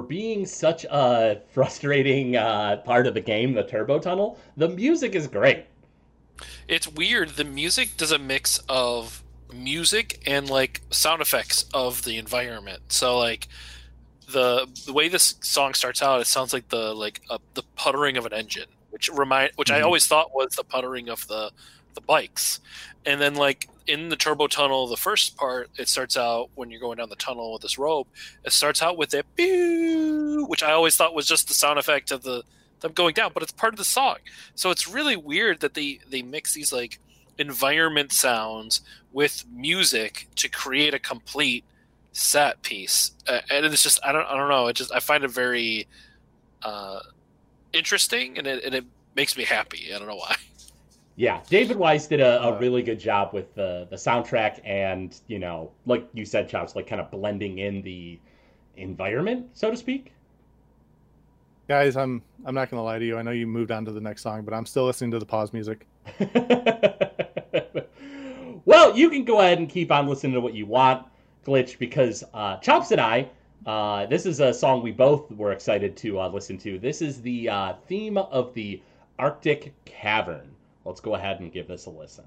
For being such a frustrating uh, part of the game, the turbo tunnel, the music is great. It's weird. The music does a mix of music and like sound effects of the environment. So like the the way this song starts out, it sounds like the like uh, the puttering of an engine, which remind which I Mhm. always thought was the puttering of the the bikes. And then like in the turbo tunnel, the first part, it starts out when you're going down the tunnel with this rope. It starts out with a pew, which I always thought was just the sound effect of the them going down, but it's part of the song. So it's really weird that they they mix these like environment sounds with music to create a complete set piece. Uh, and it's just I don't I don't know. It just I find it very uh, interesting, and it and it makes me happy. I don't know why. *laughs* Yeah, David Wise did a, a really good job with the the soundtrack and you know, like you said, Chops, like kind of blending in the environment, so to speak. Guys, I'm I'm not gonna lie to you. I know you moved on to the next song, but I'm still listening to the pause music. *laughs* well, you can go ahead and keep on listening to what you want, Glitch, because uh, Chops and I, uh, this is a song we both were excited to uh, listen to. This is the uh, theme of the Arctic Cavern. Let's go ahead and give this a listen.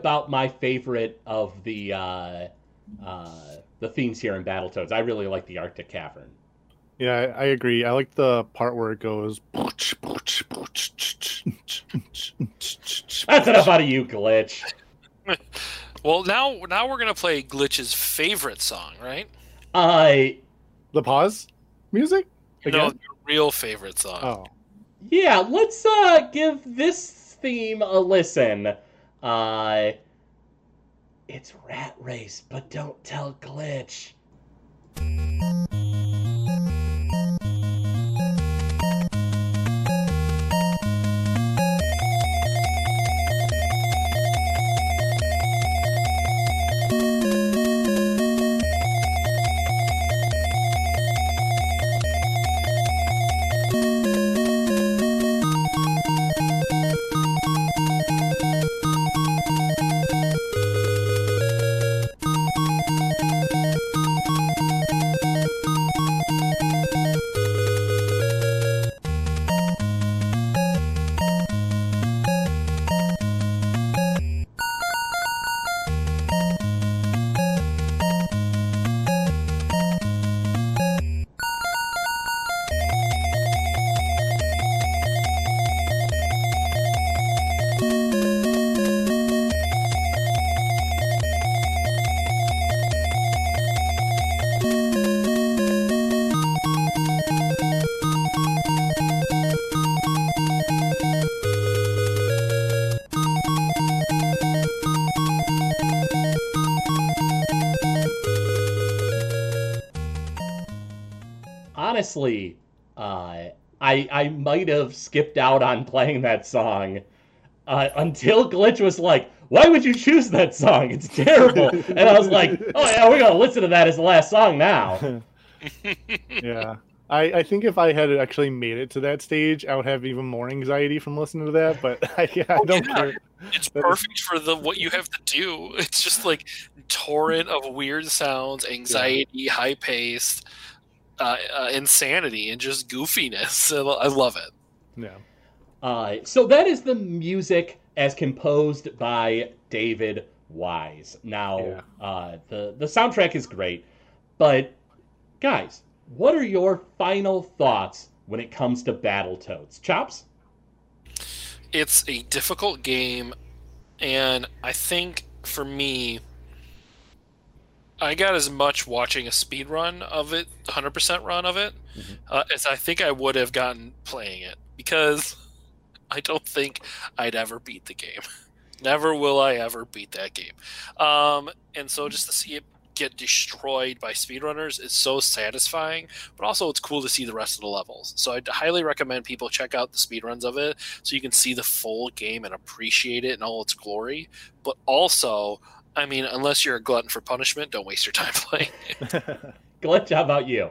About my favorite of the uh, uh, the themes here in Battletoads. I really like the Arctic Cavern. Yeah, I, I agree. I like the part where it goes. That's enough out of you, Glitch. Well, now now we're gonna play Glitch's favorite song, right? Uh, The pause music No, again. your real favorite song. Oh, yeah, let's uh, give this theme a listen. Uh, it's Rat Race, but don't tell Glitch. Honestly, uh, I I might have skipped out on playing that song uh, until Glitch was like, "Why would you choose that song? It's terrible." and I was like, "Oh yeah, we're gonna listen to that as the last song now." *laughs* yeah. I, I think if I had actually made it to that stage, I would have even more anxiety from listening to that. But *laughs* I, I don't yeah. care. It's That is- perfect for the what you have to do. It's just like torrent of weird sounds, anxiety, high paced, uh, uh, insanity, and just goofiness. *laughs* I love it. Yeah. Uh, so that is the music as composed by David Wise. Now, Yeah. uh, the the soundtrack is great, but guys, what are your final thoughts when it comes to Battletoads? Chops? It's a difficult game, and I think for me, I got as much watching a speed run of it, 100% run of it, Mhm. uh, as I think I would have gotten playing it because *laughs* I don't think I'd ever beat the game. *laughs* Never will I ever beat that game. Um, and so just to see it get destroyed by speedrunners is so satisfying, but also it's cool to see the rest of the levels. So I'd highly recommend people check out the speedruns of it so you can see the full game and appreciate it in all its glory. But also, I mean, unless you're a glutton for punishment, don't waste your time *laughs* playing. *laughs* Glitch, how about you?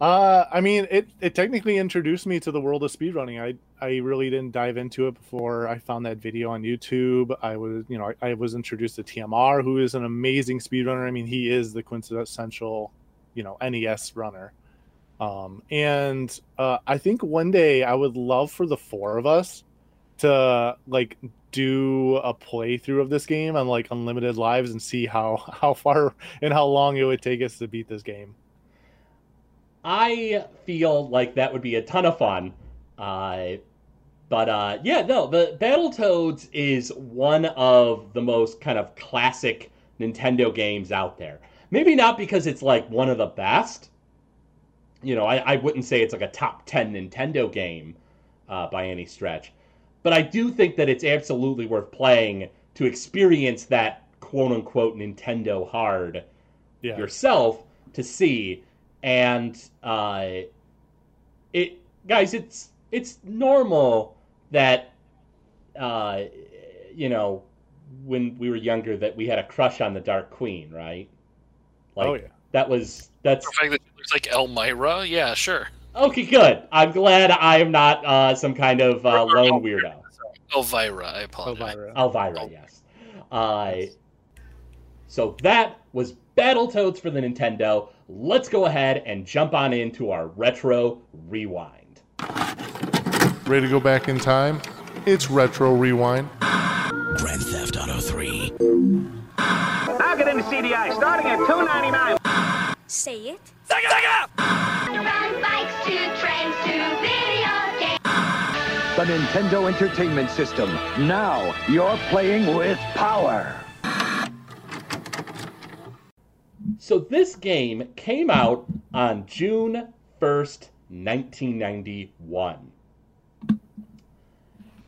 Uh, I mean, it, it technically introduced me to the world of speedrunning. I I really didn't dive into it before I found that video on YouTube. I was, you know, I, I was introduced to TMR, who is an amazing speedrunner. I mean, he is the quintessential, you know, NES runner. Um, and uh, I think one day I would love for the four of us to like do a playthrough of this game on like unlimited lives and see how *laughs* how far and how long it would take us to beat this game. I feel like that would be a ton of fun. Uh, but uh, yeah, no, the Battletoads is one of the most kind of classic Nintendo games out there. Maybe not because it's like one of the best. You know, I, I wouldn't say it's like a top 10 Nintendo game uh, by any stretch. But I do think that it's absolutely worth playing to experience that quote unquote Nintendo hard Yeah. yourself to see and uh it guys it's it's normal that uh you know when we were younger that we had a crush on the dark queen right like oh yeah. that was that's The fact that it looks like Elmira, yeah, sure. Okay, good. I'm glad I am not uh, some kind of uh, lone weirdo. Elvira, I apologize. Elvira, Elvira oh. yes. Uh, so that was Battletoads for the Nintendo. Let's go ahead and jump on into our retro rewind. Ready to go back in time? It's retro rewind. Grand Theft Auto 3. Now get into CDI starting at 299. Say it. Sega! Sega! Bikes to trains to video games. The Nintendo Entertainment System. Now you're playing with power. So this game came out on June 1st, 1991.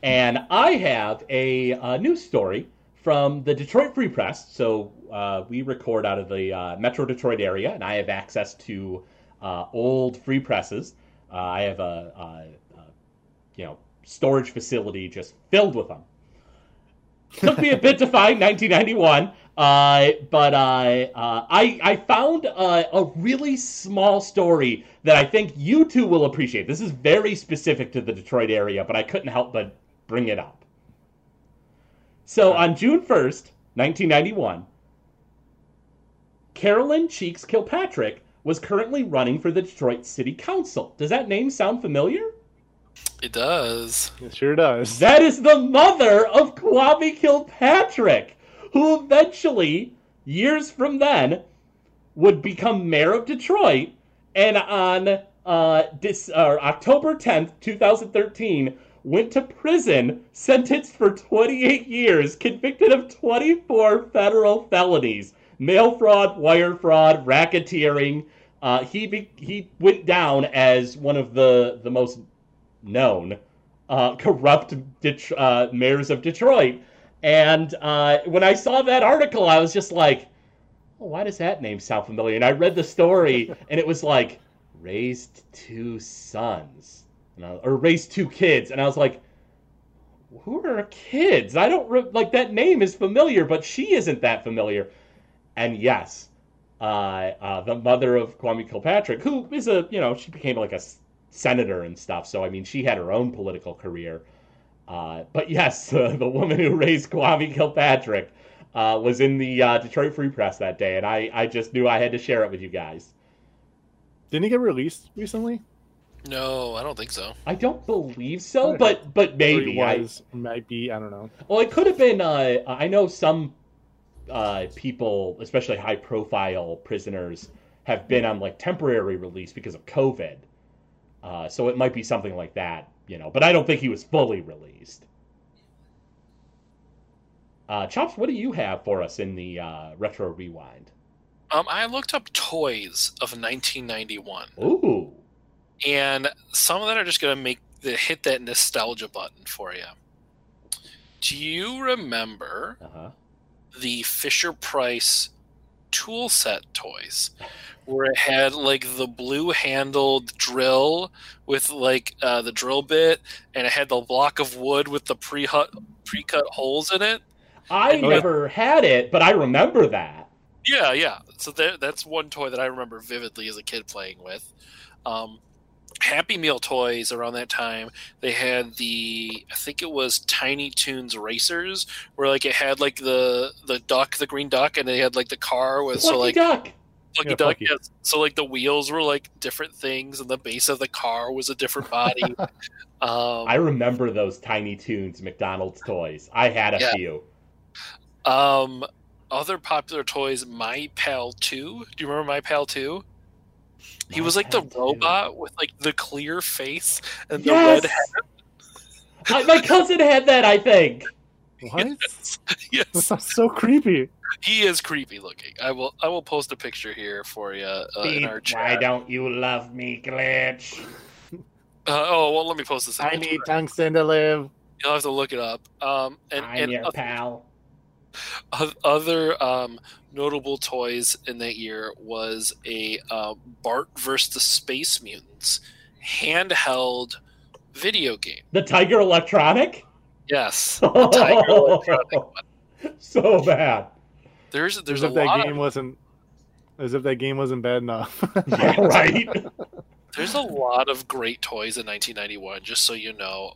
And I have a, a news story from the Detroit Free Press. So uh, we record out of the uh, Metro Detroit area, and I have access to uh, old free presses. Uh, I have a, a, a you know storage facility just filled with them. Took me a bit to find 1991, uh, but uh, uh, I I found uh, a really small story that I think you two will appreciate. This is very specific to the Detroit area, but I couldn't help but bring it up. So on June 1st, 1991, Carolyn Cheeks Kilpatrick was currently running for the Detroit City Council. Does that name sound familiar? It does. It sure does. That is the mother of Kwame Kilpatrick, who eventually, years from then, would become mayor of Detroit. And on uh, this, uh, October 10th, 2013, went to prison, sentenced for 28 years, convicted of 24 federal felonies mail fraud, wire fraud, racketeering. Uh, he be- he went down as one of the the most known uh, *laughs* corrupt Det- uh, mayors of Detroit. And uh, when I saw that article, I was just like, oh, why does that name sound familiar? And I read the story, *laughs* and it was like, raised two sons, and I, or raised two kids. And I was like, who are kids? I don't, re- like, that name is familiar, but she isn't that familiar. And yes, uh, uh, the mother of Kwame Kilpatrick, who is a you know she became like a s- senator and stuff. So I mean, she had her own political career. Uh, but yes, *laughs* uh, the woman who raised Kwame Kilpatrick uh, was in the uh, Detroit Free Press that day, and I I just knew I had to share it with you guys. Didn't he get released recently? No, I don't think so. I don't believe so, but but Or maybe he I, was, might be. I don't know. Well, it could have been. Uh, I know some uh, people, especially high-profile prisoners, have been on like temporary release because of COVID. Uh, so it might be something like that, you know. But I don't think he was fully released. Uh, Chops, what do you have for us in the uh, retro rewind? Um, I looked up toys of 1991, Ooh, and some of that are just going to make the hit that nostalgia button for you. Do you remember uh-huh. The Fisher Price tool set toys, where it had like the blue handled drill with like uh, the drill bit, and it had the block of wood with the pre pre cut holes in it? I yeah. never had it, but I remember that. Yeah, yeah. So that, that's one toy that I remember vividly as a kid playing with. Um, Happy Meal toys around that time, they had the I think it was Tiny Toons Racers, where like it had like the the duck, the green duck, and they had like the car with so Lucky like Duck. Lucky Yeah, Duck. Plucky. Yes. So like the wheels were like different things, and the base of the car was a different body. *laughs* um, I remember those Tiny Toons McDonald's toys. I had a Yeah. few. um, other popular toys, My Pal Two. Do you remember My Pal Two? He was like the Pal 2. robot with like the clear face and the Yes! red My, my cousin had that, I think. What? head. *laughs* That yes, sounds so creepy. he is creepy looking. I will I will post a picture here for you uh, in our chat. Why don't you love me, Glitch? Uh, oh well, let me post this. in I need tungsten to live. You'll have to look it up. Um, and, and oth- pal. Oth- other um, notable toys in that year was a uh, Bart versus the Space Mutants handheld video game. The Tiger Electronic? Yes, *laughs* the Tiger Electronic one. *laughs* so bad. There's there's as a if that lot game of, wasn't. As if that game wasn't bad enough. *laughs* Yeah, right? there's a lot of great toys in 1991. Just so you know,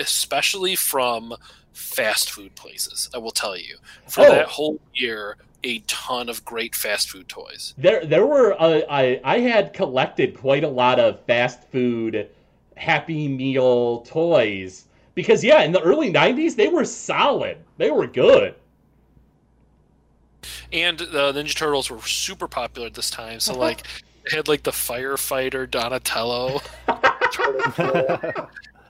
especially from fast food places. I will tell you for Oh. that whole year, a ton of great fast food toys. There, there were. Uh, I, I had collected quite a lot of fast food Happy Meal toys because, yeah, in the early '90s they were solid. They were good. And the Ninja Turtles were super popular at this time. So like, *laughs* they had like the firefighter Donatello. *laughs* *laughs*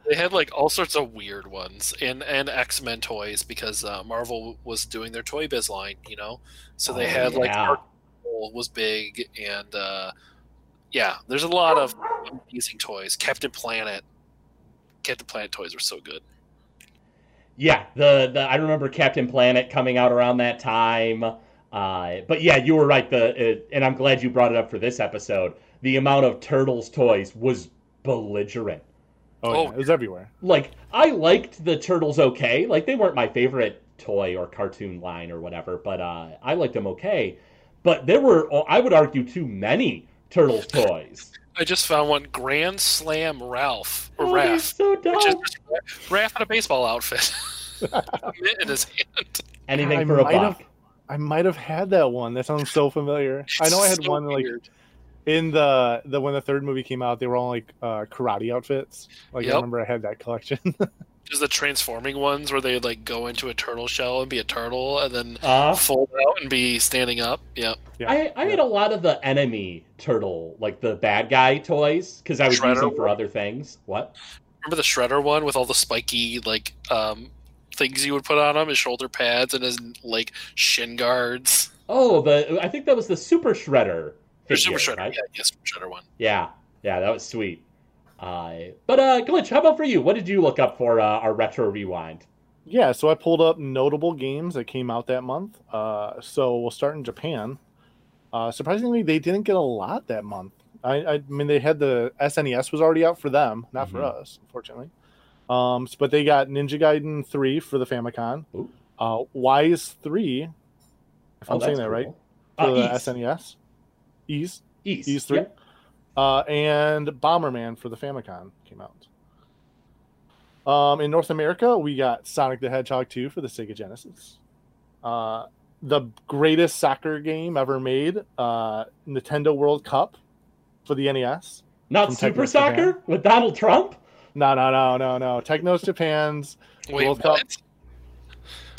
they had like all sorts of weird ones and and X Men toys because uh, Marvel was doing their Toy Biz line, you know. So they Oh, had like yeah. Dark Pole was big and uh, yeah, there's a lot of amazing toys. Captain Planet, Captain Planet toys were so good. Yeah, the, the I remember Captain Planet coming out around that time. Uh, but yeah, you were right. The uh, and I'm glad you brought it up for this episode. The amount of Turtles toys was belligerent. Oh, Oh. yeah, it was everywhere. Like I liked the Turtles okay. Like they weren't my favorite toy or cartoon line or whatever, but uh, I liked them okay. But there were, I would argue, too many Turtles *laughs* toys. I just found one Grand Slam Ralph or Oh, they're Raph. so dumb. Which is just Raph in a baseball outfit. *laughs* In his hand. Anything I for a might buck. have- I might have had that one. That sounds so familiar. I know I had So one like weird. In the the when the third movie came out. They were all like uh, karate outfits. Like Yep. I remember I had that collection. *laughs* There's the transforming ones where they like go into a turtle shell and be a turtle and then Uh, fold out and be standing up. Yeah. yeah, I, I had a lot of the enemy turtle, like the bad guy toys, because I would use them for one? other things. What? Remember the shredder one with all the spiky like um things you would put on him, his shoulder pads and his like shin guards. Oh, the I think that was the Super Shredder. Or figure, super shredder, right? yeah, yeah, super shredder one. Yeah, yeah, that was sweet. Uh, but uh, Glitch, how about for you? What did you look up for uh, our retro rewind? yeah. So I pulled up notable games that came out that month. Uh, so we'll start in Japan. Uh, surprisingly, they didn't get a lot that month. I, I mean, they had the SNES was already out for them, not for Mhm. us, unfortunately. Um, but they got Ninja Gaiden three for the Famicom. Ooh. Uh, Wise three, if Oh, I'm saying that's that right, for Uh, the East. SNES. Ys. Ys. Ys three. Yep. Uh, and Bomberman for the Famicom came out. Um, in North America, we got Sonic the Hedgehog 2 for the Sega Genesis. Uh, the greatest soccer game ever made, uh, Nintendo World Cup for the NES. Not Super Technos Soccer Japan. with Donald Trump? No, no, no, no, no. Technos Japan's *laughs* Wait, World Cup.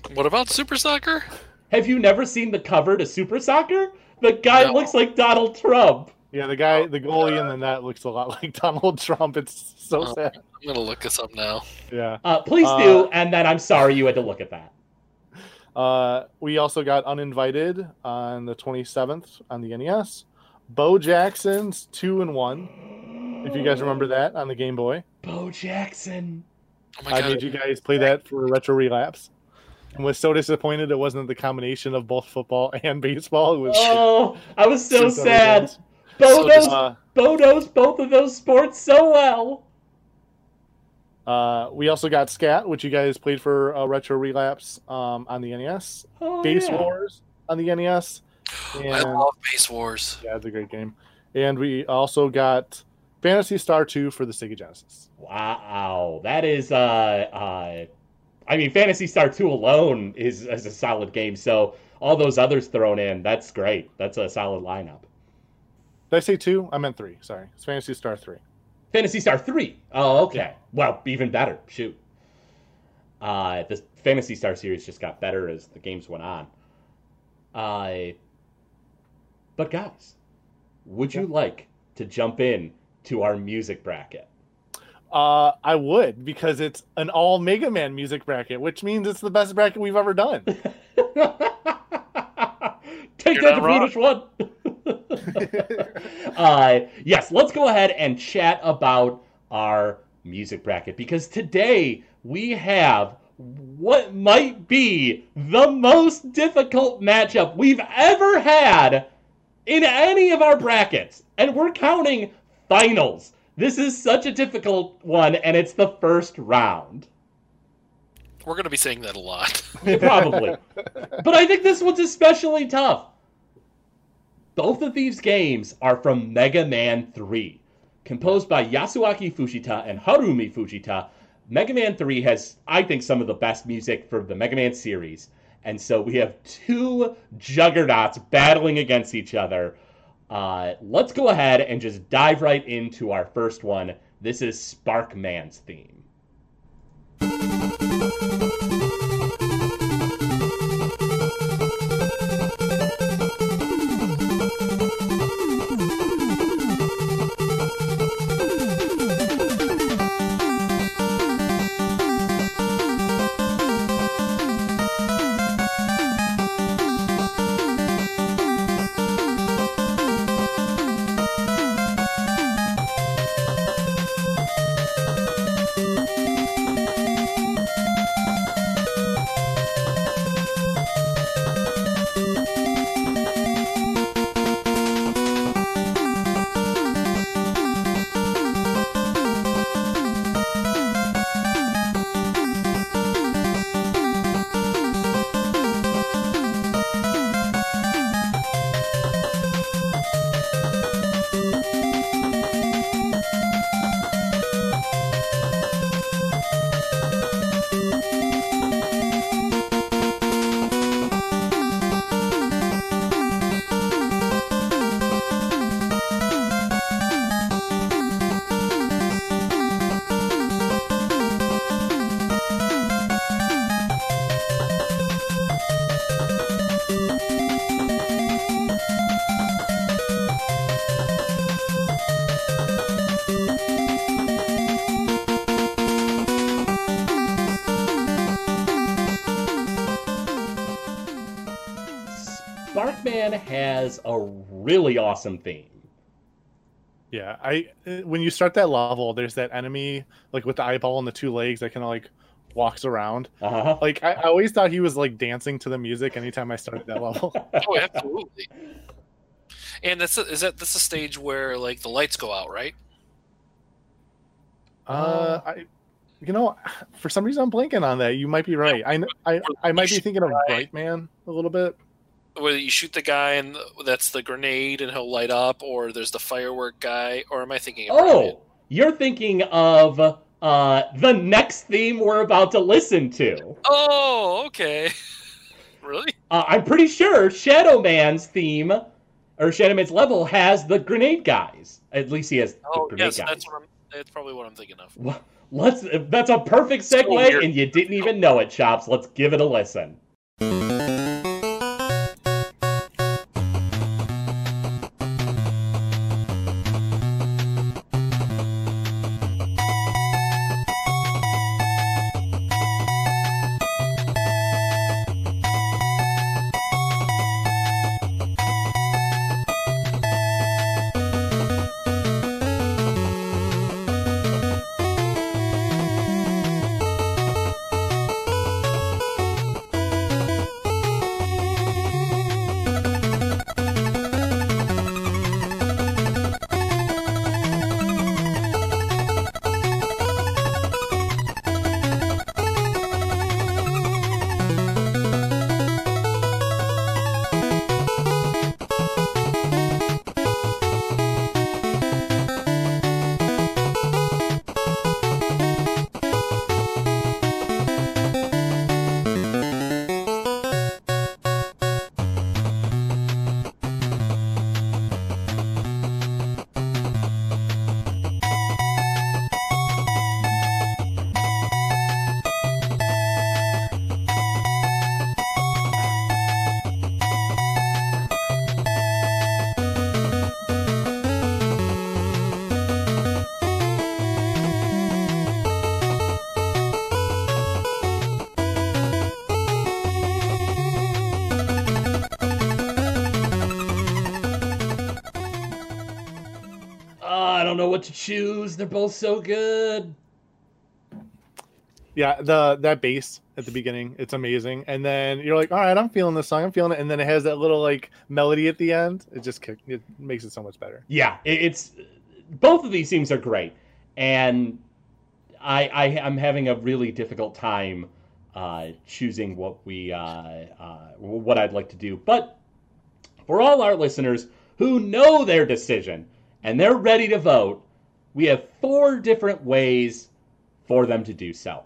what? What about Super Soccer? Have you never seen the cover to Super Soccer? The guy No. looks like Donald Trump. Yeah, the guy, the goalie in the net looks a lot like *laughs* Donald Trump. It's so Oh. sad. I'm gonna look this up now. Yeah. Uh, please Uh, do, and then I'm sorry you had to look at that. *laughs* Uh, we also got Uninvited on the 27th on the NES. Bo Jackson's two and one. If you guys remember that on the Game Boy, Bo Jackson. Oh my I god! made you guys play that for Retro Relapse, and was so disappointed it wasn't the combination of both football and baseball. It was Oh, I was so sad. games. Bo So knows, Uh, Bo knows both of those sports so well. uh, we also got Scat, which you guys played for uh, Retro Relapse um, on the NES. Oh, Base yeah. Wars on the NES. I love Base Wars. yeah, it's a great game. And we also got Phantasy Star 2 for the Sega Genesis. Wow, that is uh uh I mean Phantasy Star 2 alone is, is a solid game, so all those others thrown in, that's great. That's a solid lineup. Did I say two? I meant three. Sorry. It's Phantasy Star 3. Phantasy Star 3. Oh, okay. Well, even better. Shoot. Uh the Phantasy Star series just got better as the games went on. Uh but guys, would you like to jump in to our music bracket? Uh, I would because it's an all Mega Man music bracket, which means it's the best bracket we've ever done. *laughs* Take You're that, not wrong. the Brutish one. uh, yes, let's go ahead and chat about our music bracket because today we have what might be the most difficult matchup we've ever had in any of our brackets. And we're counting finals. This is such a difficult one, and it's the first round. We're gonna be saying that a lot. *laughs* Probably. but I think this one's especially tough. Both of these games are from Mega Man 3. Composed by Yasuaki Fujita and Harumi Fujita, Mega Man 3 has, I think, some of the best music for the Mega Man series. And so we have two juggernauts battling against each other. Uh, let's go ahead and just dive right into our first one. This is Sparkman's theme. Awesome theme. Yeah, I uh, when you start that level, there's that enemy like with the eyeball and the two legs that kind of like walks around. Uh-huh. Like I, I always thought he was like dancing to the music anytime I started that level. *laughs* oh, absolutely. And that's a, is that that's a stage where like the lights go out, right? Uh, I, you know, for some reason I'm blanking on that. You might be right. I kn- I I might be thinking of Bright Man a little bit. Where you shoot the guy and that's the grenade and he'll light up, or there's the firework guy, or am I thinking? Of Oh, you're thinking of uh, the next theme we're about to listen to. Oh, okay. *laughs* really? Uh, I'm pretty sure Shadow Man's theme or Shadow Man's level has the grenade guys. At least he has the Oh, grenade yes, guys. that's. That's probably what I'm thinking of. Well, Let's. That's a perfect segue, weird. and you didn't even know it, Chops. Let's give it a listen. What to choose. They're both so good. Yeah, the that bass at the beginning, it's amazing. And then you're like, all right, I'm feeling this song, I'm feeling it. And then it has that little like melody at the end. It just kick, it makes it so much better. Yeah, it, it's both of these themes are great, and I, I I'm having a really difficult time uh, choosing what we uh, uh, what I'd like to do. But for all our listeners who know their decision and they're ready to vote, we have four different ways for them to do so.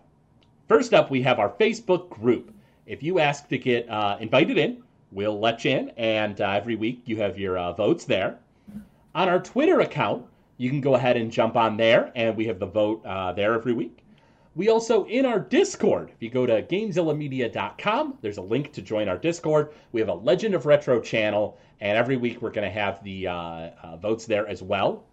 First up, we have our Facebook group. If you ask to get uh, invited in, we'll let you in, and uh, every week you have your uh, votes there. On our Twitter account, you can go ahead and jump on there, and we have the vote uh, there every week. We also, in our Discord, if you go to GameZillaMedia.com, there's a link to join our Discord. We have a Legend of Retro channel, and every week we're going to have the uh, uh, votes there as well.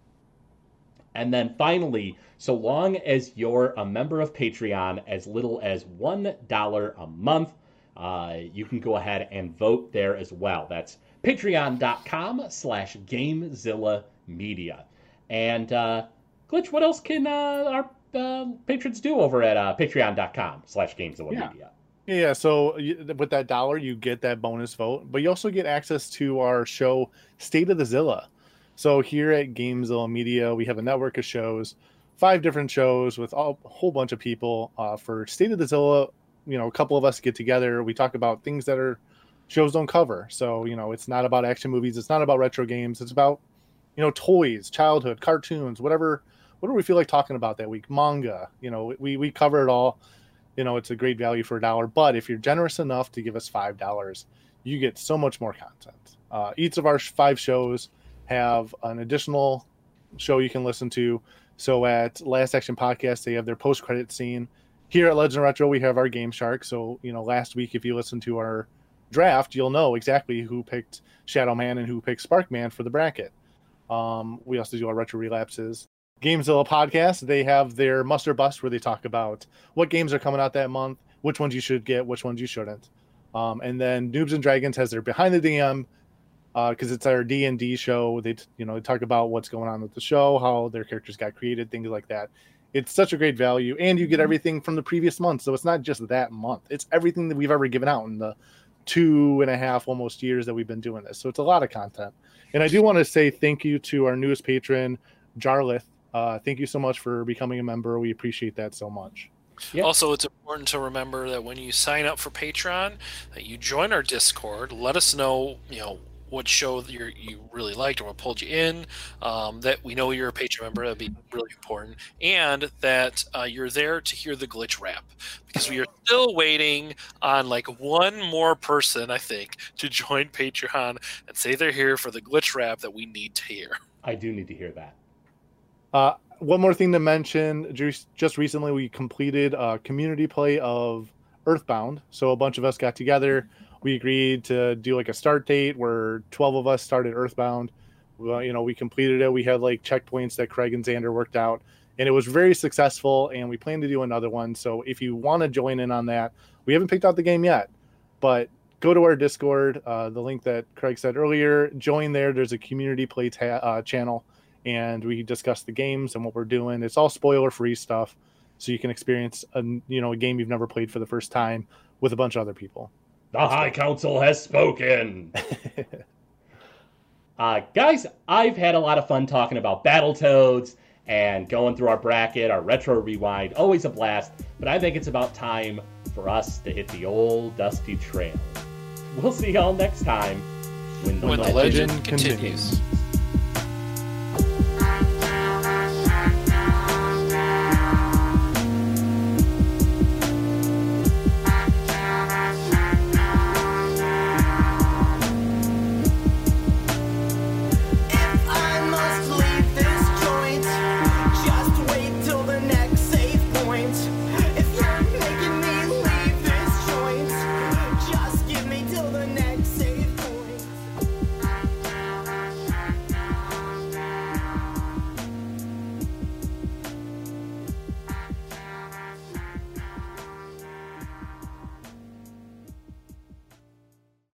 And then finally, so long as you're a member of Patreon, as little as $1 a month, uh, you can go ahead and vote there as well. That's patreon.com slash GameZilla Media. And, uh, Glitch, what else can uh, our uh, patrons do over at uh, patreon.com slash GameZilla. Media? Yeah, yeah, so with that dollar, you get that bonus vote, but you also get access to our show, State of the Zilla. So here at Gamezilla Media, we have a network of shows, five different shows with all, a whole bunch of people. Uh, for State of the Zilla, you know, a couple of us get together. We talk about things that are shows don't cover. So you know, it's not about action movies. It's not about retro games. It's about you know toys, childhood, cartoons, whatever. What do we feel like talking about that week, manga. You know, we we cover it all you know it's a great value for a dollar but if you're generous enough to give us five dollars you get so much more content uh, each of our five shows have an additional show you can listen to. So at last action podcast they have their post credit scene. Here at legend retro we have our game shark. So you know last week if you listen to our draft you'll know exactly who picked shadow man and who picked sparkman for the bracket. Um, we also do our retro relapses. Gamezilla podcast, they have their Must or Bust where they talk about what games are coming out that month, which ones you should get, which ones you shouldn't. Um, and then Noobs and Dragons has their behind the DM because it's our D and D show. They you know they talk about what's going on with the show, how their characters got created, things like that. It's such a great value, and you get everything from the previous month. So it's not just that month; it's everything that we've ever given out in the two and a half almost years that we've been doing this. So it's a lot of content. And I do want to say thank you to our newest patron, Jarlith. Uh, thank you so much for becoming a member. We appreciate that so much. Yeah. Also, it's important to remember that when you sign up for Patreon, that you join our Discord. Let us know, you know, what show you're, you really liked or what pulled you in. Um, that we know you're a Patreon member. That'd be really important, and that uh, you're there to hear the glitch rap because we are still waiting on like one more person, I think, to join Patreon and say they're here for the glitch rap that we need to hear. I do need to hear that. Uh, one more thing to mention: just recently, we completed a community play of Earthbound. So a bunch of us got together. We agreed to do like a start date where twelve of us started Earthbound. Well, you know, we completed it. We had like checkpoints that Craig and Xander worked out, and it was very successful. And we plan to do another one. So if you want to join in on that, we haven't picked out the game yet, but go to our Discord. Uh, the link that Craig said earlier. Join there. There's a community play ta- uh, channel and we discuss the games and what we're doing. It's all spoiler free stuff, so you can experience a you know a game you've never played for the first time with a bunch of other people. The High Council has spoken. *laughs* uh, guys, I've had a lot of fun talking about Battletoads and going through our bracket, our retro rewind. Always a blast, but I think it's about time for us to hit the old dusty trail. We'll see y'all next time when the, When the legend, legend continues.